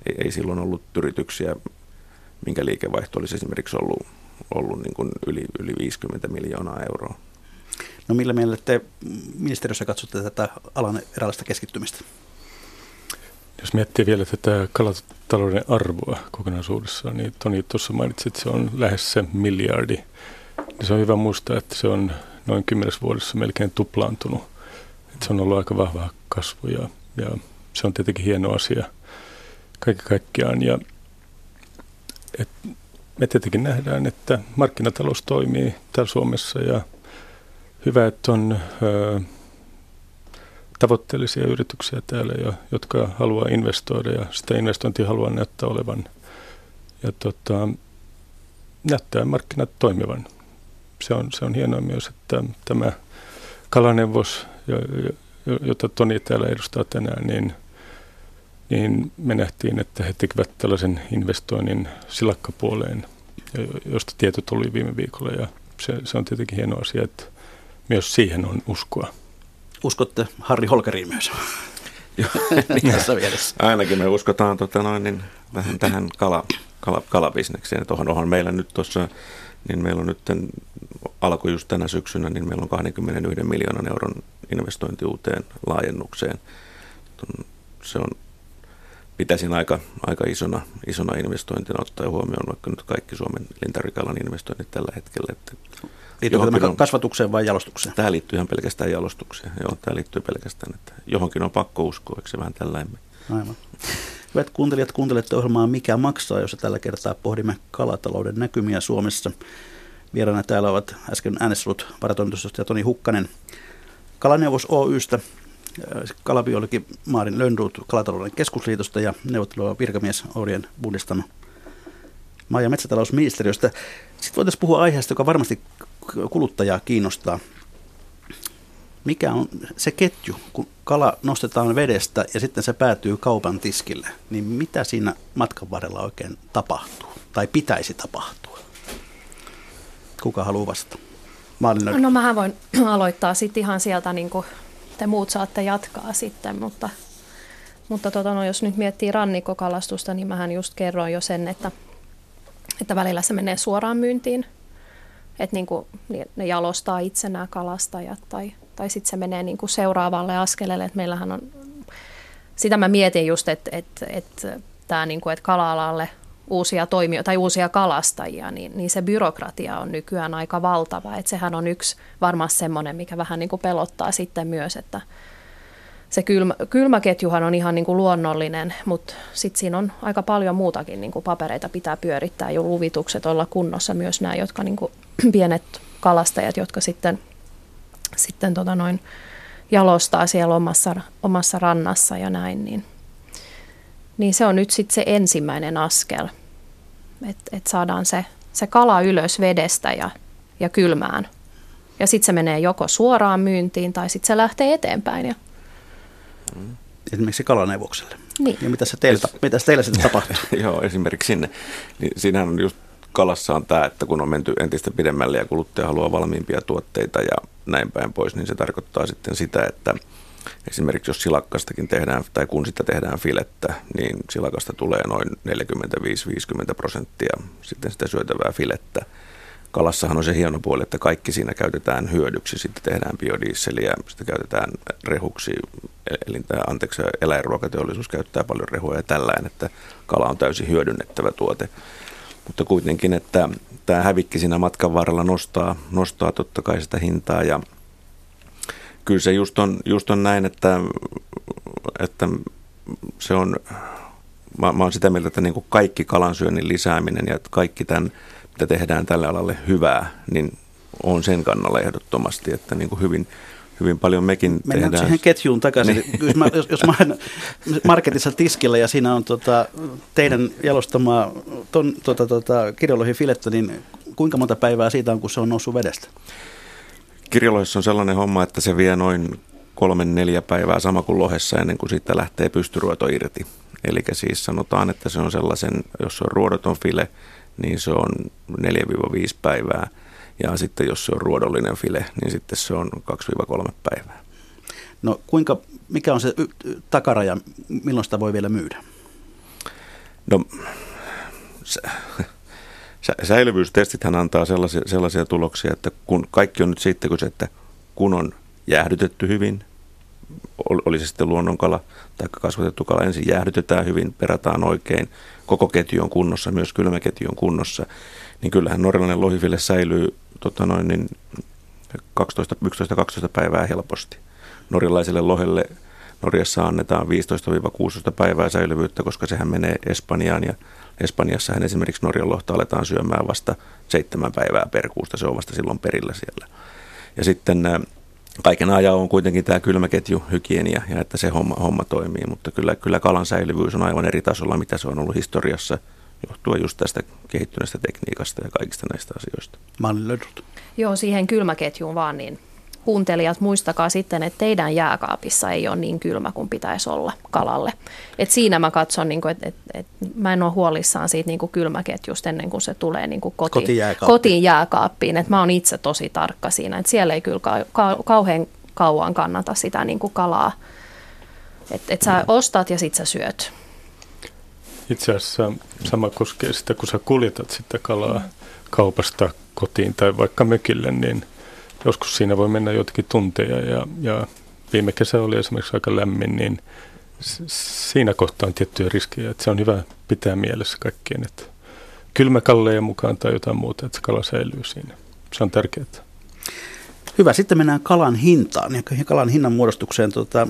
ei, ei silloin ollut yrityksiä, minkä liikevaihto olisi esimerkiksi ollut, ollut niin kuin yli, yli 50 miljoonaa euroa. No millä mielellä te ministeriössä katsotte tätä alan eräänlaista keskittymistä? Jos miettii vielä tätä kalatalouden arvoa kokonaisuudessaan, niin Toni tuossa mainitsi, että se on lähes se miljardi. Niin se on hyvä muistaa, että se on noin kymmenes vuodessa melkein tuplaantunut. Et se on ollut aika vahva kasvu ja, ja se on tietenkin hieno asia kaiken kaikkiaan. Ja, et me tietenkin nähdään, että markkinatalous toimii täällä Suomessa ja hyvä, että on tavoitteellisia yrityksiä täällä, ja, jotka haluaa investoida ja sitä investointia haluaa näyttää olevan ja tota, näyttää markkinat toimivan. Se on, se on hienoa myös, että tämä kalaneuvos, jota Toni täällä edustaa tänään, niin, niin me nähtiin, että he tekevät tällaisen investoinnin silakkapuoleen, josta tieto tuli viime viikolla ja se, se on tietenkin hieno asia, että myös siihen on uskoa. Uskotte Harri Holkeriin myös? niin tässä mielessä. Ainakin me uskotaan tota noin, niin vähän tähän kala, kala, kalabisnekseen. Tuohon onhan meillä nyt tuossa, niin meillä on nyt alkoi just tänä syksynä, niin meillä on 21 miljoonan euron investointi uuteen laajennukseen. Se on, pitäisin aika, aika isona, isona investointina ottaa huomioon vaikka nyt kaikki Suomen lintarikalan investoinnit tällä hetkellä. Että Liittyykö tämä kasvatukseen vai jalostukseen? Tämä liittyy ihan pelkästään jalostukseen. Joo, tämä liittyy pelkästään, että johonkin on pakko uskoa, eikö se vähän tällainen? Aivan. Hyvät kuuntelijat, kuuntelette ohjelmaa Mikä maksaa, jossa tällä kertaa pohdimme kalatalouden näkymiä Suomessa. Vieraana täällä ovat äsken äänestänyt varatoimitusjohtaja Toni Hukkanen Kalaneuvos Oystä, kalabiologi Maarin Lönnruut Kalatalouden keskusliitosta ja neuvottelua virkamies Orien Bundestama maa- ja metsätalousministeriöstä. Sitten voitaisiin puhua aiheesta, joka varmasti kuluttajaa kiinnostaa. Mikä on se ketju, kun kala nostetaan vedestä ja sitten se päätyy kaupan tiskille, niin mitä siinä matkan varrella oikein tapahtuu tai pitäisi tapahtua? Kuka haluaa vastata? Maalin no mähän voin aloittaa sitten ihan sieltä, niin kuin te muut saatte jatkaa sitten, mutta, mutta tota, no, jos nyt miettii rannikkokalastusta, niin mähän just kerroin jo sen, että, että välillä se menee suoraan myyntiin – että niin kuin, ne jalostaa itse nämä kalastajat tai, tai sitten se menee niin kuin seuraavalle askeleelle, että meillähän on, sitä mä mietin just, että, että, että tämä niin kuin, että kala-alalle uusia toimijoita tai uusia kalastajia, niin, niin se byrokratia on nykyään aika valtava. Että sehän on yksi varmasti semmoinen, mikä vähän niin kuin pelottaa sitten myös, että, se kylmä, kylmäketjuhan on ihan niin kuin luonnollinen, mutta sitten siinä on aika paljon muutakin niin kuin papereita pitää pyörittää jo luvitukset olla kunnossa myös nämä, jotka niin kuin pienet kalastajat, jotka sitten, sitten tota noin jalostaa siellä omassa, omassa rannassa ja näin, niin, niin se on nyt sitten se ensimmäinen askel, että et saadaan se, se kala ylös vedestä ja, ja kylmään. Ja sitten se menee joko suoraan myyntiin tai sitten se lähtee eteenpäin ja Esimerkiksi kalaneuvokselle. Niin. Ja mitä se teillä, mitä se teillä sitten tapahtuu? Joo, esimerkiksi sinne. Niin siinähän on just kalassa on tämä, että kun on menty entistä pidemmälle ja kuluttaja haluaa valmiimpia tuotteita ja näin päin pois, niin se tarkoittaa sitten sitä, että esimerkiksi jos silakkastakin tehdään, tai kun sitä tehdään filettä, niin silakasta tulee noin 45-50 prosenttia sitten sitä syötävää filettä kalassahan on se hieno puoli, että kaikki siinä käytetään hyödyksi. Sitten tehdään biodieseliä, sitten käytetään rehuksi, eli tämä, anteeksi, eläinruokateollisuus käyttää paljon rehua ja tällainen, että kala on täysin hyödynnettävä tuote. Mutta kuitenkin, että tämä hävikki siinä matkan varrella nostaa, nostaa totta kai sitä hintaa ja kyllä se just on, just on näin, että, että se on, mä, mä olen sitä mieltä, että niin kuin kaikki kalansyönnin lisääminen ja kaikki tämän että tehdään tälle alalle hyvää, niin on sen kannalla ehdottomasti, että niin kuin hyvin, hyvin paljon mekin Mennään tehdään. siihen ketjuun takaisin. Niin. jos, mä, jos, jos mä olen marketissa tiskillä ja siinä on tota, teidän jalostamaa ton, tota, tota, kirjolohin filettä, niin kuinka monta päivää siitä on, kun se on noussut vedestä? Kirjolohissa on sellainen homma, että se vie noin kolme neljä päivää sama kuin lohessa ennen kuin siitä lähtee pystyruoto irti. Eli siis sanotaan, että se on sellaisen, jos se on ruodoton file, niin se on 4-5 päivää. Ja sitten jos se on ruodollinen file, niin sitten se on 2-3 päivää. No kuinka, mikä on se takaraja, milloin sitä voi vielä myydä? No säilyvyystestithän antaa sellaisia, sellaisia tuloksia, että kun kaikki on nyt sitten, kun että kun on jäähdytetty hyvin, oli se sitten luonnonkala tai kasvatettu kala, ensin jäähdytetään hyvin, perataan oikein, koko ketju on kunnossa, myös kylmäketju on kunnossa, niin kyllähän norjalainen lohifille säilyy tota noin, niin 11-12 päivää helposti. Norjalaiselle lohelle Norjassa annetaan 15-16 päivää säilyvyyttä, koska sehän menee Espanjaan ja Espanjassahan esimerkiksi Norjan lohta aletaan syömään vasta seitsemän päivää per kuusta, se on vasta silloin perillä siellä. Ja sitten kaiken ajan on kuitenkin tämä kylmäketju hygienia ja että se homma, homma toimii, mutta kyllä, kyllä kalan säilyvyys on aivan eri tasolla, mitä se on ollut historiassa johtuen just tästä kehittyneestä tekniikasta ja kaikista näistä asioista. Mä löydät. Joo, siihen kylmäketjuun vaan niin kuuntelijat, muistakaa sitten, että teidän jääkaapissa ei ole niin kylmä kuin pitäisi olla kalalle. Et siinä mä katson, niin kuin, että, että, että mä en ole huolissaan siitä niin kuin kylmäketjusta ennen kuin se tulee niin kuin koti, Kotiin jääkaappiin. kotiin jääkaappiin. Että mä oon itse tosi tarkka siinä, että siellä ei kyllä ka- ka- kauhean kauan kannata sitä niin kuin kalaa. Että et sä ostat ja sit sä syöt. Itse asiassa sama koskee sitä, kun sä kuljetat sitä kalaa kaupasta kotiin tai vaikka mökille, niin joskus siinä voi mennä jotakin tunteja ja, ja viime kesä oli esimerkiksi aika lämmin, niin siinä kohtaa on tiettyjä riskejä, että se on hyvä pitää mielessä kaikkien, että kylmäkalleja mukaan tai jotain muuta, että se kala säilyy siinä. Se on tärkeää. Hyvä, sitten mennään kalan hintaan ja kalan hinnan muodostukseen. Tota,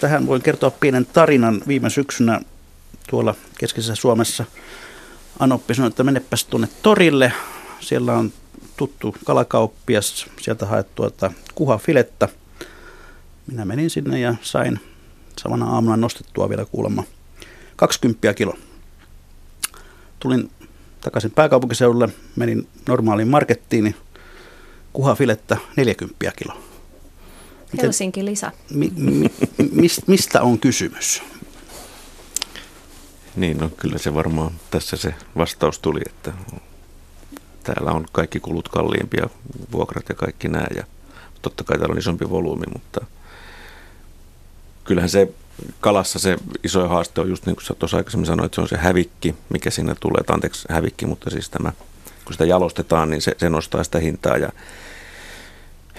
tähän voin kertoa pienen tarinan. Viime syksynä tuolla keskisessä Suomessa Anoppi sanoi, että menepäs tuonne torille. Siellä on tuttu kalakauppias, sieltä haet tuota kuhafilettä. Minä menin sinne ja sain samana aamuna nostettua vielä kuulemma 20 kilo. Tulin takaisin pääkaupunkiseudulle, menin normaaliin markettiin, niin kuhafilettä 40 kilo. Miten- Helsinki lisä. Mi, mi, mis, mistä on kysymys? Niin, no kyllä se varmaan tässä se vastaus tuli, että täällä on kaikki kulut kalliimpia, vuokrat ja kaikki nämä. Ja totta kai täällä on isompi volyymi, mutta kyllähän se kalassa se iso haaste on just niin kuin sä tuossa aikaisemmin sanoit, että se on se hävikki, mikä siinä tulee, anteeksi hävikki, mutta siis tämä, kun sitä jalostetaan, niin se, se nostaa sitä hintaa ja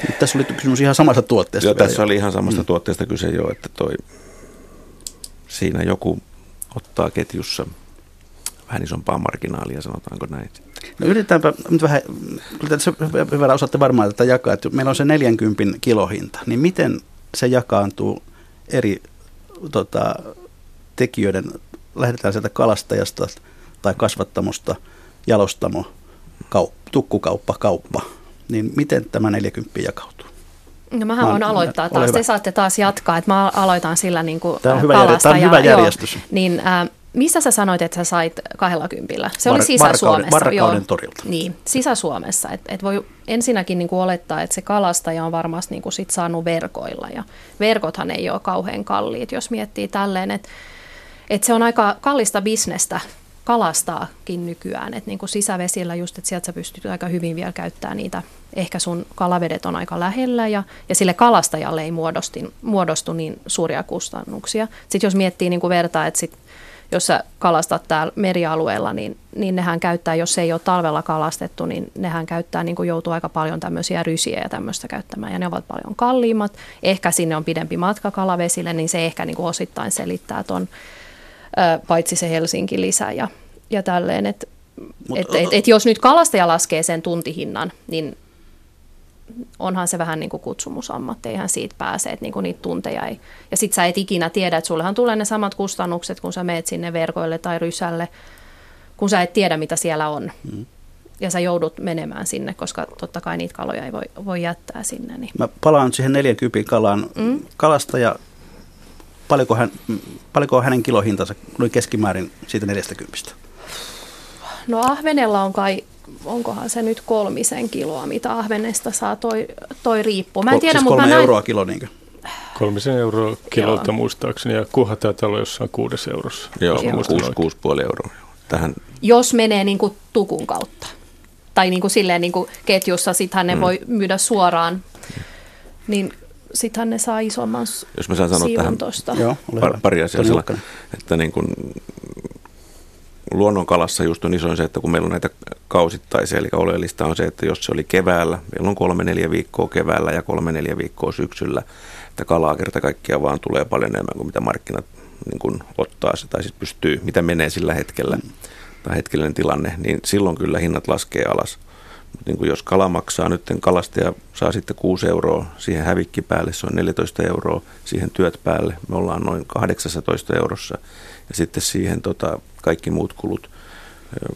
Nyt Tässä oli kysymys ihan samasta tuotteesta. Joo, tässä jo. oli ihan samasta mm. tuotteesta kyse jo, että toi, siinä joku ottaa ketjussa vähän isompaa marginaalia, sanotaanko näin. No yritetäänpä nyt vähän, kyllä tässä hyvällä osaatte varmaan tätä jakaa, että meillä on se 40 kilohinta, niin miten se jakaantuu eri tota, tekijöiden, lähdetään sieltä kalastajasta tai kasvattamosta, jalostamo, kaup, tukkukauppa, kauppa, niin miten tämä 40 jakautuu? No mähän Mä- voin aloittaa taas. hyvä. Te saatte taas jatkaa. Että mä aloitan sillä niin kuin Tämä on hyvä järje- tämä on hyvä järjestys. Niin, äh, missä sä sanoit, että sä sait kahdella kympillä? Se oli Sisä-Suomessa. Varkauden- torilta. Niin, Sisä-Suomessa. Et, et voi ensinnäkin niin kuin olettaa, että se kalastaja on varmasti niin kuin sit saanut verkoilla. Ja verkothan ei ole kauhean kalliit, jos miettii tälleen, että et se on aika kallista bisnestä kalastaakin nykyään, että niin kuin sisävesillä just, että sieltä sä pystyt aika hyvin vielä käyttämään niitä, ehkä sun kalavedet on aika lähellä ja, ja sille kalastajalle ei muodostu, muodostu niin suuria kustannuksia. Sitten jos miettii niin kuin vertaa, että sit, jos sä kalastat täällä merialueella, niin, niin nehän käyttää, jos se ei ole talvella kalastettu, niin nehän käyttää, niin kuin joutuu aika paljon tämmöisiä rysiä ja tämmöistä käyttämään, ja ne ovat paljon kalliimmat. Ehkä sinne on pidempi matka kalavesille, niin se ehkä niin kuin osittain selittää ton, paitsi se Helsinki lisä ja, ja tälleen, että et, et, et jos nyt kalastaja laskee sen tuntihinnan, niin onhan se vähän niin kuin kutsumusammatti, eihän siitä pääse, että niin kuin niitä tunteja ei. Ja sit sä et ikinä tiedä, että sullehan tulee ne samat kustannukset, kun sä meet sinne verkoille tai rysälle, kun sä et tiedä, mitä siellä on. Mm. Ja sä joudut menemään sinne, koska totta kai niitä kaloja ei voi, voi jättää sinne. Niin. Mä palaan siihen 40 kalaan. Mm. Kalastaja, paljonko, hän, paljonko on hänen kilohintansa noin keskimäärin siitä 40? No Ahvenella on kai, onkohan se nyt kolmisen kiloa, mitä Ahvenesta saa toi, toi riippuu. Mä en Kol- tiedä, siis mutta kolme mä näin, euroa kilo niinkö? Kolmisen euroa kilolta Joo. muistaakseni ja kuha taitaa olla jossain kuudes eurossa. Joo, kuusi, kuusi puoli euroa. Tähän, jos menee niin kuin tukun kautta. Tai niin kuin silleen niin kuin ketjussa, sittenhän ne mm. voi myydä suoraan, niin sittenhän ne saa isomman jos mä saan sanoa tähän tosta. Joo, par, pari asiaa, että niin kuin luonnonkalassa just on isoin se, että kun meillä on näitä kausittaisia, eli oleellista on se, että jos se oli keväällä, meillä on kolme neljä viikkoa keväällä ja kolme neljä viikkoa syksyllä, että kalaa kerta kaikkiaan vaan tulee paljon enemmän kuin mitä markkinat niin kuin ottaa se, tai siis pystyy, mitä menee sillä hetkellä, tai hetkellinen tilanne, niin silloin kyllä hinnat laskee alas. Mut niin kuin jos kala maksaa nyt, kalastaja saa sitten 6 euroa siihen hävikki päälle, se on 14 euroa, siihen työt päälle, me ollaan noin 18 eurossa, ja sitten siihen tota, kaikki muut kulut,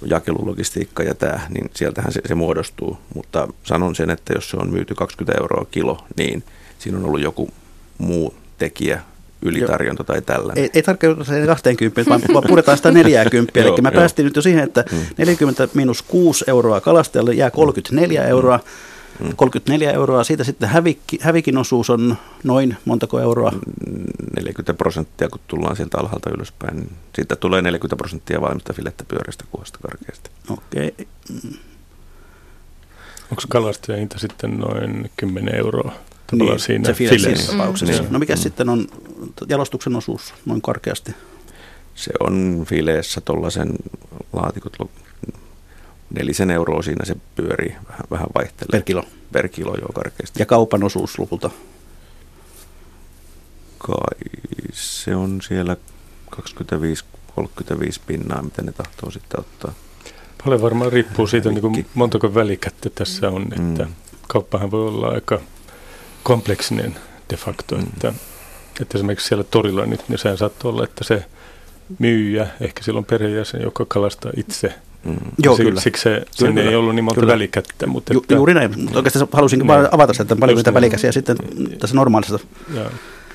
jakelulogistiikka ja tämä, niin sieltähän se, se muodostuu. Mutta sanon sen, että jos se on myyty 20 euroa kilo, niin siinä on ollut joku muu tekijä ylitarjonta tai tällainen. Ei, ei tarkoita sen 20, vaan, vaan puretaan sitä 40. Eli me päästiin nyt jo siihen, että 40 mm. miinus 6 euroa kalastajalle jää 34 euroa. 34 mm. euroa, siitä sitten hävikki, hävikin osuus on noin montako euroa? 40 prosenttia, kun tullaan sieltä alhaalta ylöspäin. Niin siitä tulee 40 prosenttia valmista filettä pyörästä kuosta karkeasti. Okei. Okay. Onko kalastajan hinta sitten noin 10 euroa? Niin, siinä se file, siinä tapauksessa. Mm. No mikä mm. sitten on jalostuksen osuus noin karkeasti? Se on fileessä tuollaisen laatikot nelisen euroa siinä se pyörii, vähän, vähän vaihtelee. Per kilo? Per kilo, joo, karkeasti. Ja kaupan osuus lopulta? Kai se on siellä 25-35 pinnaa, mitä ne tahtoo sitten ottaa. Paljon varmaan riippuu siitä, niin kuin montako välikättä tässä on, että mm. kauppahan voi olla aika kompleksinen de facto, mm. että, että esimerkiksi siellä torilla nyt, niin sehän saattaa olla, että se myyjä, ehkä silloin perheenjäsen, joka kalastaa itse – Mm. Joo, siksi, kyllä. Siksi se, kyllä, kyllä. ei ollut niin monta kyllä. välikättä. Mutta Ju, että, juuri näin, mutta oikeastaan halusinkin niin. avata sitä, että paljon niitä välikäsiä sitten tässä normaalissa ja,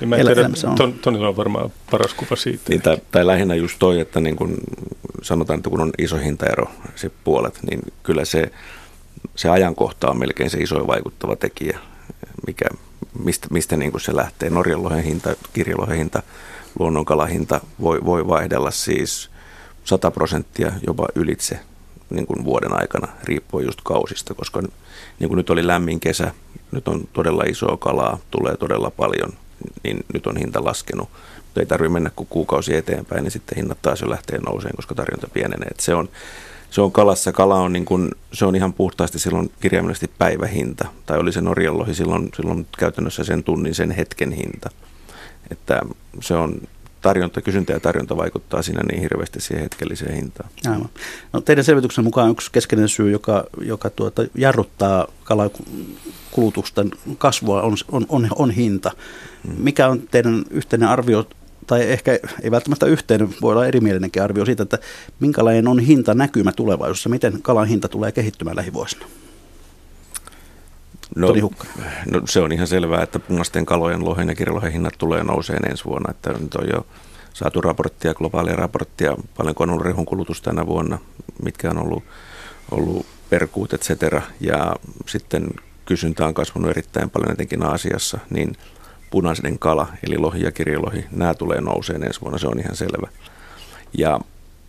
ja mä tiedä, ton, Tonilla on varmaan paras kuva siitä. Niin, tai, tai lähinnä just toi, että niin kun sanotaan, että kun on iso hintaero, se puolet, niin kyllä se, se ajankohta on melkein se iso vaikuttava tekijä, mikä, mistä, mistä niin se lähtee. Norjan lohen hinta, kirjalohen hinta, luonnonkalahinta voi, voi vaihdella siis 100 prosenttia jopa ylitse niin kuin vuoden aikana, riippuen just kausista, koska niin kuin nyt oli lämmin kesä, nyt on todella isoa kalaa, tulee todella paljon, niin nyt on hinta laskenut. Mutta ei tarvitse mennä kuin kuukausi eteenpäin, niin sitten hinnat taas jo lähtee nouseen, koska tarjonta pienenee. Et se, on, se on kalassa, kala on, niin kuin, se on ihan puhtaasti silloin kirjaimellisesti päivähinta, tai oli se Norjan silloin, silloin käytännössä sen tunnin, sen hetken hinta. Että se on tarjonta, kysyntä ja tarjonta vaikuttaa siinä niin hirveästi siihen hetkelliseen hintaan. Aivan. No, teidän selvityksen mukaan yksi keskeinen syy, joka, joka tuota, jarruttaa kalakulutusten kasvua, on, on, on, on hinta. Hmm. Mikä on teidän yhteinen arvio, tai ehkä ei välttämättä yhteinen, voi olla erimielinenkin arvio siitä, että minkälainen on hinta näkymä tulevaisuudessa, miten kalan hinta tulee kehittymään lähivuosina? No, no se on ihan selvää, että punaisten kalojen, lohen ja kirjalohen hinnat tulee nouseen ensi vuonna. Että nyt on jo saatu raporttia, globaalia raporttia, paljonko on ollut rehun kulutus tänä vuonna, mitkä on ollut, ollut perkuut, et cetera. Ja sitten kysyntä on kasvanut erittäin paljon etenkin Aasiassa, niin punaisen kala, eli lohi ja kirjolohi, nämä tulee nouseen ensi vuonna, se on ihan selvä. Ja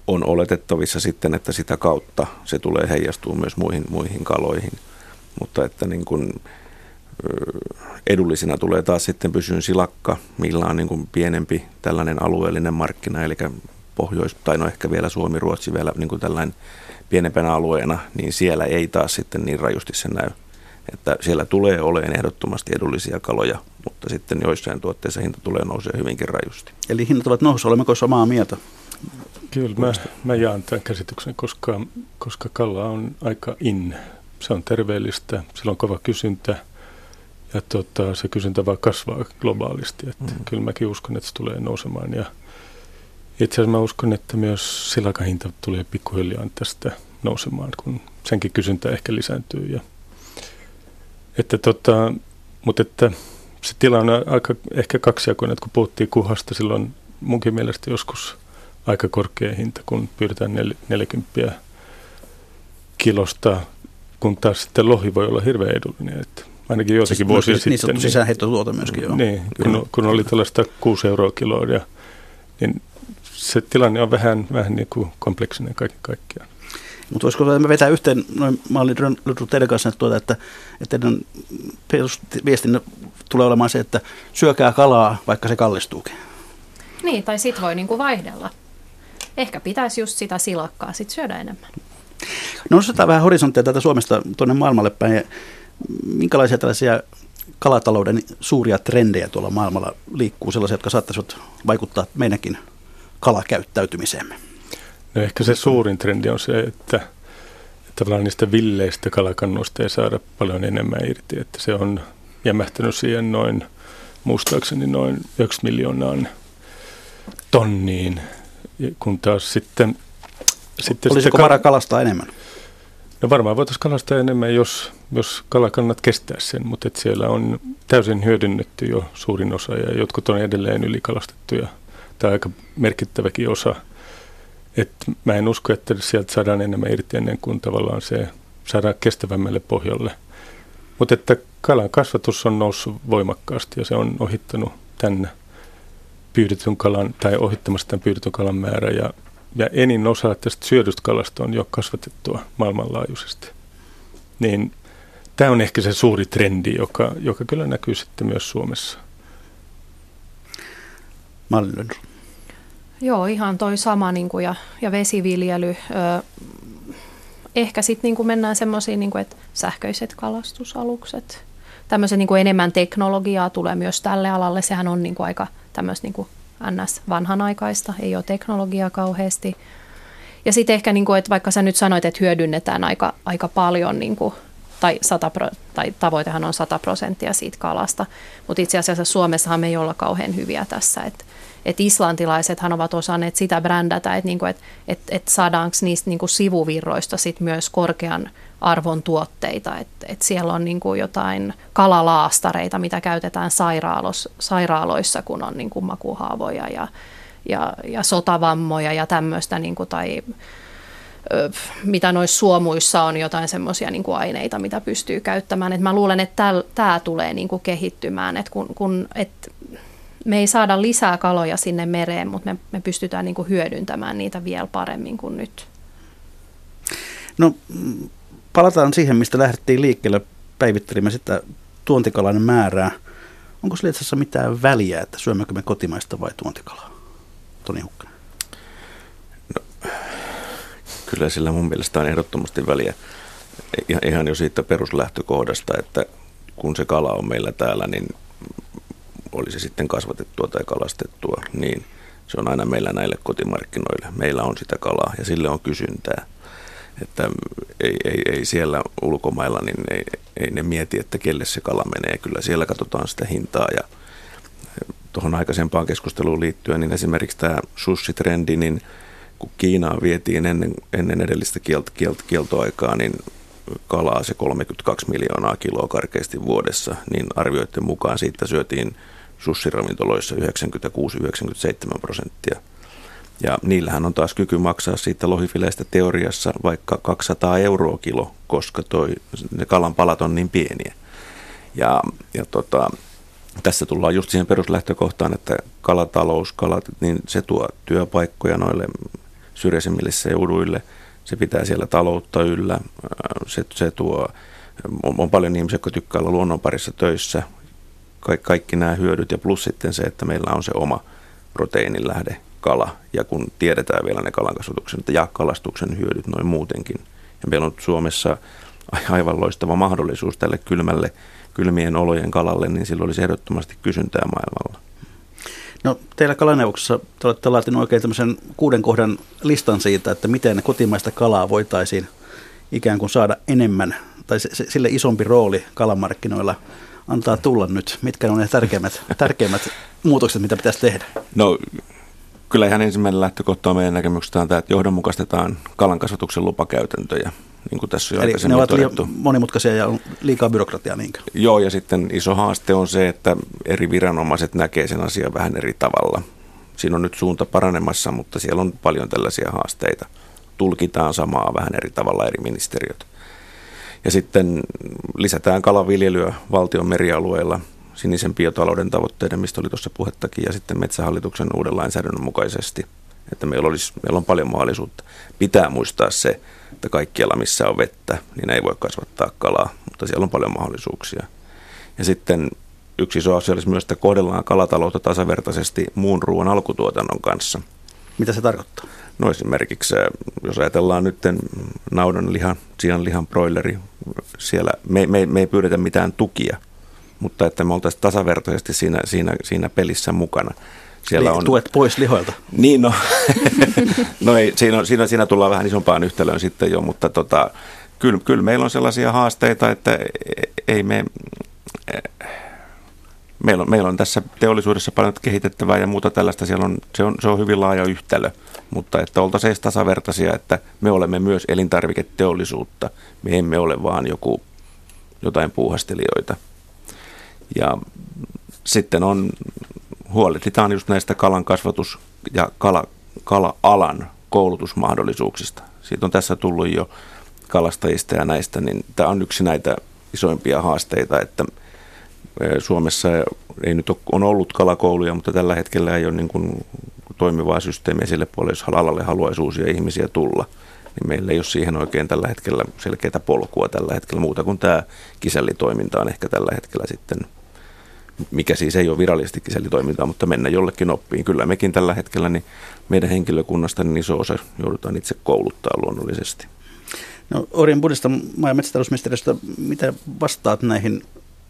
on oletettavissa sitten, että sitä kautta se tulee heijastua myös muihin, muihin kaloihin – mutta että niin kuin, edullisena tulee taas sitten pysyyn silakka, millä on niin kuin pienempi tällainen alueellinen markkina, eli Pohjois- tai no ehkä vielä Suomi, Ruotsi vielä niin kuin tällainen pienempänä alueena, niin siellä ei taas sitten niin rajusti se näy. Että siellä tulee olemaan ehdottomasti edullisia kaloja, mutta sitten joissain tuotteissa hinta tulee nousee hyvinkin rajusti. Eli hinnat ovat nousussa, olemmeko samaa mieltä? Kyllä, mä, mä jaan tämän käsityksen, koska, koska kala on aika in se on terveellistä, sillä on kova kysyntä ja tota, se kysyntä vaan kasvaa globaalisti. Että mm. Kyllä mäkin uskon, että se tulee nousemaan ja itse asiassa mä uskon, että myös silakahinta tulee pikkuhiljaa tästä nousemaan, kun senkin kysyntä ehkä lisääntyy. Ja, että tota, mutta että se tila on aika ehkä kaksijakoinen, että kun puhuttiin kuhasta silloin munkin mielestä joskus aika korkea hinta, kun pyydetään 40 kilosta kun taas sitten lohi voi olla hirveän edullinen. Että ainakin joitakin siis vuosia sitten. Niin sanottu niin, sisäänheittotuote myöskin, joo. Niin, kun, kun oli tällaista 6 euroa kiloa, ja, niin se tilanne on vähän, vähän niin kuin kompleksinen kaiken kaikkiaan. Mutta voisiko me vetää yhteen, noin, mä olin teidän kanssa, että, tuota, että, että teidän viestinne tulee olemaan se, että syökää kalaa, vaikka se kallistuukin. Niin, tai sit voi niinku vaihdella. Ehkä pitäisi just sitä silakkaa sit syödä enemmän. No nostetaan vähän horisontteja tätä Suomesta tuonne maailmalle päin. Minkälaisia tällaisia kalatalouden suuria trendejä tuolla maailmalla liikkuu, sellaisia, jotka saattaisivat vaikuttaa meidänkin kalakäyttäytymiseemme? No ehkä se suurin trendi on se, että, tavallaan niistä villeistä kalakannoista ei saada paljon enemmän irti, että se on jämähtänyt siihen noin, muistaakseni noin 9 miljoonaan tonniin, kun taas sitten sitten Olisiko vara kalastaa enemmän? No varmaan voitaisiin kalastaa enemmän, jos, jos kalakannat kestää sen, mutta et siellä on täysin hyödynnetty jo suurin osa ja jotkut on edelleen ylikalastettuja. Tämä on aika merkittäväkin osa. Et mä en usko, että sieltä saadaan enemmän irti ennen kuin tavallaan se saadaan kestävämmälle pohjalle. Mutta että kalan kasvatus on noussut voimakkaasti ja se on ohittanut tänne pyydetyn kalan tai ohittamassa tämän pyydetyn kalan määrä ja, ja enin osa tästä syödystä kalasta on jo kasvatettua maailmanlaajuisesti. Niin tämä on ehkä se suuri trendi, joka, joka kyllä näkyy sitten myös Suomessa. Mallin. Joo, ihan toi sama niin kuin, ja, ja vesiviljely. Ö, ehkä sitten niin mennään semmoisiin, niin että sähköiset kalastusalukset. Tämmöisen niin enemmän teknologiaa tulee myös tälle alalle. Sehän on niin kuin aika tämmöistä niin ns. vanhanaikaista, ei ole teknologiaa kauheasti. Ja sitten ehkä, niin kuin, että vaikka sä nyt sanoit, että hyödynnetään aika, aika paljon, niin kuin, tai, 100 pro, tai tavoitehan on 100 prosenttia siitä kalasta, mutta itse asiassa Suomessahan me ei olla kauhean hyviä tässä, että että islantilaisethan ovat osanneet sitä brändätä, että, niinku, että, että, että saadaanko niistä niinku sivuvirroista sit myös korkean arvon tuotteita. Että, että siellä on niinku jotain kalalaastareita, mitä käytetään sairaalos, sairaaloissa, kun on niinku makuhaavoja ja, ja, ja sotavammoja ja tämmöistä, niinku, tai mitä noissa suomuissa on jotain semmoisia niin aineita, mitä pystyy käyttämään. Et mä luulen, että tämä tulee niin kuin kehittymään, että kun, kun et me ei saada lisää kaloja sinne mereen, mutta me, me pystytään niin kuin hyödyntämään niitä vielä paremmin kuin nyt. No palataan siihen, mistä lähdettiin liikkeelle. Päivittelimme sitä tuontikalan määrää. Onko sillä itse mitään väliä, että syömmekö me kotimaista vai tuontikalaa? Toni Hukkanen. No, kyllä sillä mun mielestä on ehdottomasti väliä. Ihan jo siitä peruslähtökohdasta, että kun se kala on meillä täällä, niin oli se sitten kasvatettua tai kalastettua, niin se on aina meillä näille kotimarkkinoille. Meillä on sitä kalaa ja sille on kysyntää. Että ei, ei, ei siellä ulkomailla, niin ei, ei ne mieti, että kelle se kala menee. Kyllä siellä katsotaan sitä hintaa ja tuohon aikaisempaan keskusteluun liittyen, niin esimerkiksi tämä sushi-trendi, niin kun Kiinaan vietiin ennen, ennen edellistä kielt, kielt, kieltoaikaa, niin kalaa se 32 miljoonaa kiloa karkeasti vuodessa, niin arvioiden mukaan siitä syötiin sussiravintoloissa 96-97 prosenttia. Ja niillähän on taas kyky maksaa siitä lohifileistä teoriassa vaikka 200 euroa kilo, koska toi, ne kalan palat on niin pieniä. Ja, ja tota, tässä tullaan just siihen peruslähtökohtaan, että kalatalous, kalat, niin se tuo työpaikkoja noille syrjäisemmille seuduille, se pitää siellä taloutta yllä, se, se tuo, on, on paljon ihmisiä, jotka tykkää olla luonnon parissa töissä, ka- kaikki nämä hyödyt ja plus sitten se, että meillä on se oma proteiinin lähde kala ja kun tiedetään vielä ne kalankasvatuksen ja kalastuksen hyödyt noin muutenkin. Ja meillä on Suomessa aivan loistava mahdollisuus tälle kylmälle, kylmien olojen kalalle, niin silloin olisi ehdottomasti kysyntää maailmalla. No teillä kalaneuvoksessa te olette laatineet oikein tämmöisen kuuden kohdan listan siitä, että miten kotimaista kalaa voitaisiin ikään kuin saada enemmän tai sille isompi rooli kalamarkkinoilla antaa tulla nyt? Mitkä on ne tärkeimmät, tärkeimmät muutokset, mitä pitäisi tehdä? No kyllä ihan ensimmäinen lähtökohta on meidän näkemyksestä on tämä, että johdonmukaistetaan kalankasvatuksen lupakäytäntöjä, niin kuin tässä jo Eli ne ovat todettu. monimutkaisia ja liikaa byrokratiaa niinkö? Joo, ja sitten iso haaste on se, että eri viranomaiset näkee sen asian vähän eri tavalla. Siinä on nyt suunta paranemassa, mutta siellä on paljon tällaisia haasteita. Tulkitaan samaa vähän eri tavalla eri ministeriöt. Ja sitten lisätään kalaviljelyä valtion merialueilla sinisen biotalouden tavoitteiden, mistä oli tuossa puhettakin, ja sitten metsähallituksen uuden lainsäädännön mukaisesti. Että meillä, olisi, meillä on paljon mahdollisuutta. Pitää muistaa se, että kaikkialla missä on vettä, niin ei voi kasvattaa kalaa, mutta siellä on paljon mahdollisuuksia. Ja sitten yksi iso asia olisi myös, että kohdellaan kalataloutta tasavertaisesti muun ruoan alkutuotannon kanssa. Mitä se tarkoittaa? No esimerkiksi, jos ajatellaan nyt naudan lihan, sian lihan broileri, siellä me, me, me ei pyydetä mitään tukia, mutta että me oltaisiin tasavertaisesti siinä, siinä, siinä pelissä mukana. Siellä Eli on... tuet pois lihoilta. Niin, no, no ei, siinä, siinä, siinä tullaan vähän isompaan yhtälöön sitten jo, mutta tota, kyllä, kyllä meillä on sellaisia haasteita, että ei me, meillä on, meillä on tässä teollisuudessa paljon kehitettävää ja muuta tällaista. Siellä on, se, on, se on hyvin laaja yhtälö, mutta että oltaisiin tasavertaisia, että me olemme myös elintarviketeollisuutta. Me emme ole vaan joku, jotain puuhastelijoita. Ja sitten on, huolehditaan just näistä kalan kasvatus- ja kala, kala-alan koulutusmahdollisuuksista. Siitä on tässä tullut jo kalastajista ja näistä, niin tämä on yksi näitä isoimpia haasteita, että Suomessa ei nyt ole, on ollut kalakouluja, mutta tällä hetkellä ei ole niin kuin toimivaa systeemiä sille puolelle, jos alalle haluaisi uusia ihmisiä tulla. Niin meillä ei ole siihen oikein tällä hetkellä selkeää polkua tällä hetkellä muuta kuin tämä kisällitoiminta on ehkä tällä hetkellä sitten, mikä siis ei ole virallisesti kisällitoimintaa, mutta mennä jollekin oppiin. Kyllä mekin tällä hetkellä, niin meidän henkilökunnasta niin iso osa joudutaan itse kouluttaa luonnollisesti. No, Orjan Budista maa- ja mitä vastaat näihin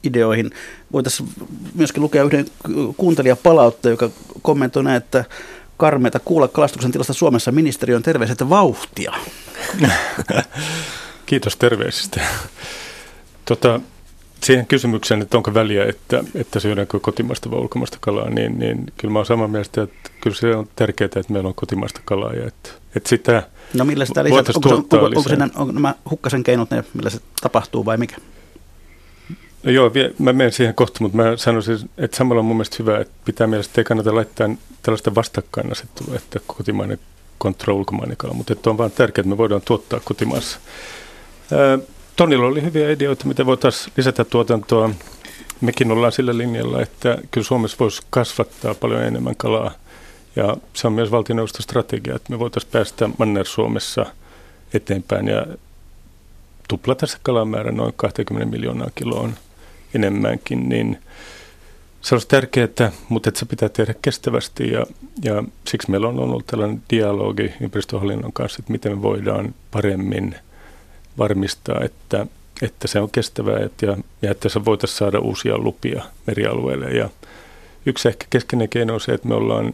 ideoihin? Voitaisiin myöskin lukea yhden kuuntelijapalautteen, joka kommentoi näin, että karmeita kuulla kalastuksen tilasta Suomessa ministeriön terveiset vauhtia. Kiitos terveisistä. Tota, siihen kysymykseen, että onko väliä, että, että syödäänkö kotimaista vai ulkomaista kalaa, niin, niin kyllä mä olen samaa mieltä, että kyllä se on tärkeää, että meillä on kotimaista kalaa ja että, että sitä No millä sitä lisää, onko, onko, onko, onko, onko nämä hukkasen keinot, ne, millä se tapahtuu vai mikä? No joo, mä menen siihen kohta, mutta mä sanoisin, että samalla on mun mielestä hyvä, että pitää mielestä ei kannata laittaa tällaista vastakkainasettelua, että kotimainen kontra ulkomainen kala, mutta että on vaan tärkeää, että me voidaan tuottaa kotimaassa. Tonilla oli hyviä ideoita, miten voitaisiin lisätä tuotantoa. Mekin ollaan sillä linjalla, että kyllä Suomessa voisi kasvattaa paljon enemmän kalaa. Ja se on myös valtioneuvoston strategia, että me voitaisiin päästä Manner-Suomessa eteenpäin ja tuplata se kalamäärä noin 20 miljoonaa kiloon enemmänkin, niin se olisi tärkeää, mutta että se pitää tehdä kestävästi ja, ja siksi meillä on ollut tällainen dialogi ympäristöhallinnon kanssa, että miten me voidaan paremmin varmistaa, että, että se on kestävää että, ja, ja että se voitaisiin saada uusia lupia merialueelle. Ja yksi ehkä keskeinen keino on se, että me ollaan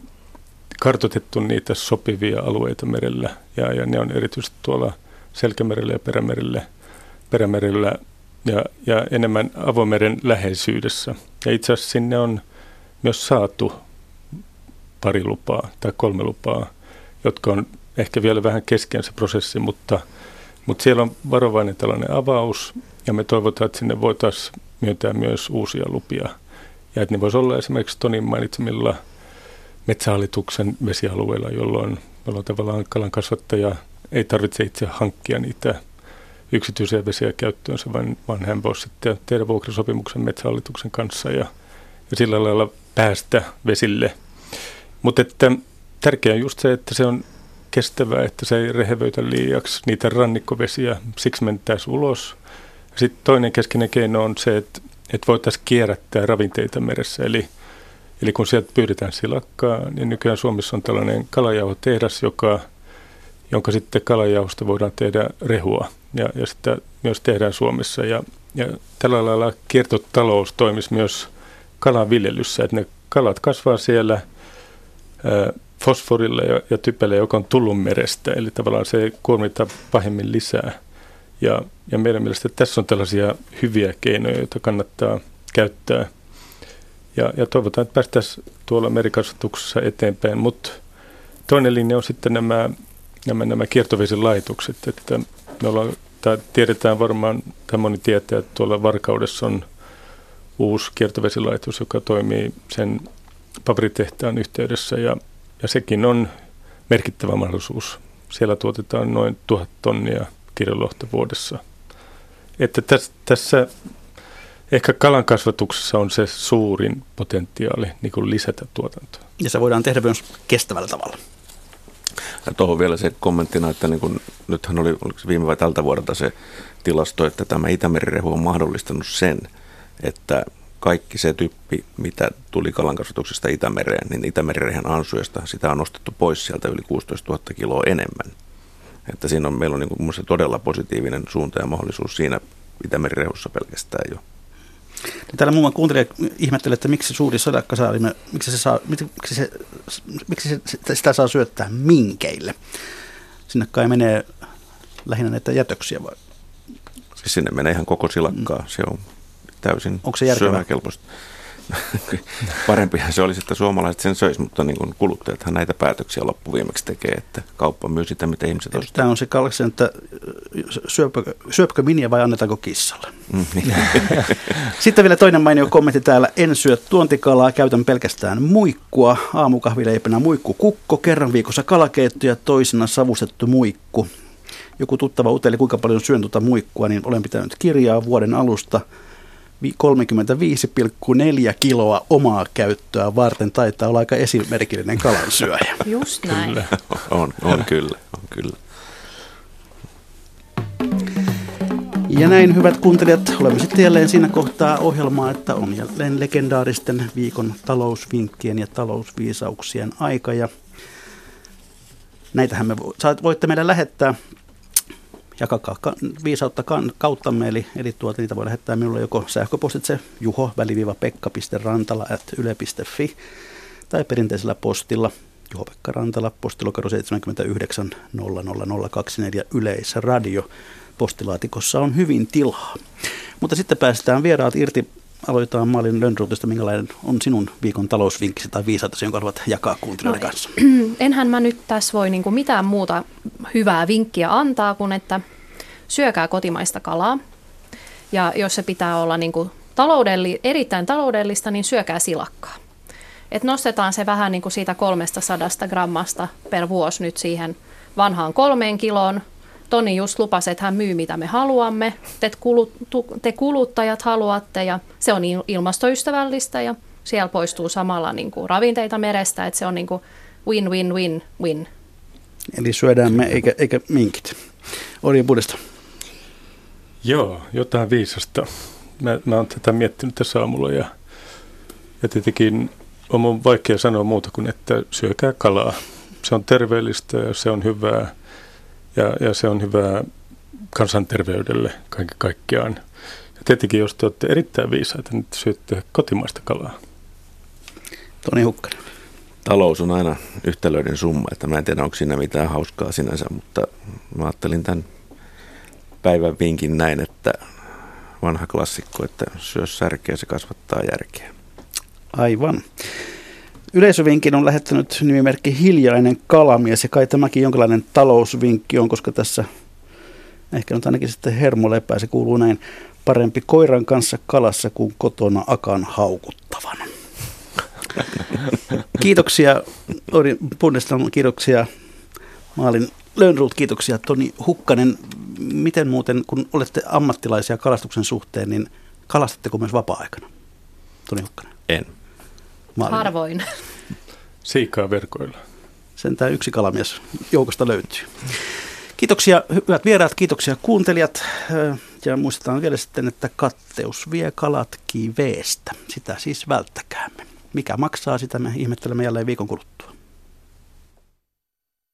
kartoitettu niitä sopivia alueita merellä ja, ja ne on erityisesti tuolla Selkämerellä ja Perämerellä, perämerellä ja, ja enemmän avomeren läheisyydessä. Ja itse asiassa sinne on myös saatu pari lupaa tai kolme lupaa, jotka on ehkä vielä vähän kesken se prosessi, mutta, mutta siellä on varovainen tällainen avaus ja me toivotaan, että sinne voitaisiin myöntää myös uusia lupia. Ja että ne voisi olla esimerkiksi Tonin mainitsemilla metsähallituksen vesialueilla, jolloin, jolloin tavallaan kalan kasvattaja ei tarvitse itse hankkia niitä yksityisiä vesiä käyttöönsä, vaan, vaan hän voisi sitten tehdä vuokrasopimuksen metsähallituksen kanssa ja, ja sillä lailla päästä vesille. Mutta että tärkeää on just se, että se on kestävää, että se ei rehevöitä liiaksi niitä rannikkovesiä, siksi mentäisiin ulos. Sitten toinen keskeinen keino on se, että, että voitaisiin kierrättää ravinteita meressä, eli Eli kun sieltä pyydetään silakkaa, niin nykyään Suomessa on tällainen kalajauhotehdas, joka, jonka sitten kalajauhosta voidaan tehdä rehua ja, ja sitä myös tehdään Suomessa. Ja, ja tällä lailla kiertotalous toimisi myös kalanviljelyssä, että ne kalat kasvaa siellä ää, fosforilla ja, ja typellä, joka on tullut merestä, eli tavallaan se kuormittaa pahemmin lisää. Ja, ja meidän mielestä tässä on tällaisia hyviä keinoja, joita kannattaa käyttää. Ja, ja toivotaan, että päästäisiin tuolla merikasvatuksessa eteenpäin, mutta toinen linja on sitten nämä, nämä, nämä kiertovesilaitokset, että me ollaan, tai tiedetään varmaan, tai moni tietää, että tuolla Varkaudessa on uusi kiertovesilaitos, joka toimii sen paperitehtaan yhteydessä ja, ja sekin on merkittävä mahdollisuus. Siellä tuotetaan noin tuhat tonnia kirjolohta vuodessa. Että tässä, tässä ehkä kalan kasvatuksessa on se suurin potentiaali niin kuin lisätä tuotantoa. Ja se voidaan tehdä myös kestävällä tavalla. Ja tuohon vielä se kommenttina, että niin kun, nythän oli viime vai tältä vuodelta se tilasto, että tämä Itämerirehu on mahdollistanut sen, että kaikki se tyyppi, mitä tuli kalankasvatuksesta Itämereen, niin Itämerirehän ansuista sitä on nostettu pois sieltä yli 16 000 kiloa enemmän. Että siinä on, meillä on niin todella positiivinen suunta ja mahdollisuus siinä Itämerirehussa pelkästään jo. Täällä muun muassa kuuntelija ihmettelee, että miksi suuri sadakkasaari, miksi, se saa, miksi, se, miksi se, sitä saa syöttää minkeille. Sinne kai menee lähinnä näitä jätöksiä vai? Siis sinne menee ihan koko silakkaa, mm. se on täysin Onko se järkevää? Parempihan se olisi, että suomalaiset sen söis, mutta niin kuin kuluttajathan näitä päätöksiä loppuviimeksi tekee, että kauppa myy sitä, mitä ihmiset ostavat. Tämä on se kalksen, että syöpökö, syöpökö miniä vai annetaanko kissalle? Mm, niin. Sitten vielä toinen mainio kommentti täällä. En syö tuontikalaa, käytän pelkästään muikkua. Aamukahvileipänä muikku kukko, kerran viikossa kalakeitto ja toisena savustettu muikku. Joku tuttava uteli, kuinka paljon syön tuota muikkua, niin olen pitänyt kirjaa vuoden alusta – 35,4 kiloa omaa käyttöä varten taitaa olla aika esimerkillinen kalansyöjä. Just näin. Kyllä. On, on kyllä, on kyllä. Ja näin, hyvät kuuntelijat, olemme sitten jälleen siinä kohtaa ohjelmaa, että on jälleen legendaaristen viikon talousvinkkien ja talousviisauksien aika. Ja näitähän me voitte meille lähettää jakakaa viisautta kauttamme, eli, eli tuota, niitä voi lähettää minulle joko sähköpostitse juho pekka.rantala at yle.fi tai perinteisellä postilla Juho-Pekka Rantala, postilokero 79 00024 Yleisradio. Postilaatikossa on hyvin tilaa. Mutta sitten päästään vieraat irti. Aloitetaan Maalin Lönnruutista. Minkälainen on sinun viikon talousvinkkisi tai viisautasi, jonka haluat jakaa kuuntelijoiden no, kanssa? Enhän mä nyt tässä voi niin mitään muuta hyvää vinkkiä antaa kuin, että syökää kotimaista kalaa. Ja jos se pitää olla niin kuin taloudelli, erittäin taloudellista, niin syökää silakkaa. Et nostetaan se vähän niin kuin siitä 300 grammasta per vuosi nyt siihen vanhaan kolmeen kiloon. Toni just lupasi, että hän myy mitä me haluamme, te, kulut, te kuluttajat haluatte ja se on ilmastoystävällistä ja siellä poistuu samalla niin kuin ravinteita merestä, että se on niin kuin win, win, win, win. Eli syödään me eikä, eikä minkit. Oli Budesta. Joo, jotain viisasta. Mä, mä oon tätä miettinyt tässä aamulla ja, ja tietenkin on mun vaikea sanoa muuta kuin, että syökää kalaa. Se on terveellistä ja se on hyvää ja, ja se on hyvää kansanterveydelle kaiken kaikkiaan. Ja tietenkin, jos te olette erittäin viisaita, niin syötte kotimaista kalaa. Toni Hukkanen. Talous on aina yhtälöiden summa, että mä en tiedä, onko siinä mitään hauskaa sinänsä, mutta mä ajattelin tämän päivän vinkin näin, että vanha klassikko, että syö särkeä, se kasvattaa järkeä. Aivan. Yleisövinkin on lähettänyt nimimerkki Hiljainen kalamies ja kai tämäkin jonkinlainen talousvinkki on, koska tässä ehkä nyt ainakin sitten hermo lepää, se kuuluu näin. Parempi koiran kanssa kalassa kuin kotona akan haukuttavan. kiitoksia Ori Bundestam, kiitoksia Maalin Lönnrult, kiitoksia Toni Hukkanen. Miten muuten, kun olette ammattilaisia kalastuksen suhteen, niin kalastatteko myös vapaa-aikana? Toni Hukkanen. En. Maalin. Harvoin. Siikaa verkoilla. Sentään yksi kalamies joukosta löytyy. Kiitoksia hyvät vieraat, kiitoksia kuuntelijat. Ja muistetaan vielä sitten, että katteus vie kalat kiveestä. Sitä siis välttäkäämme. Mikä maksaa, sitä me ihmettelemme jälleen viikon kuluttua.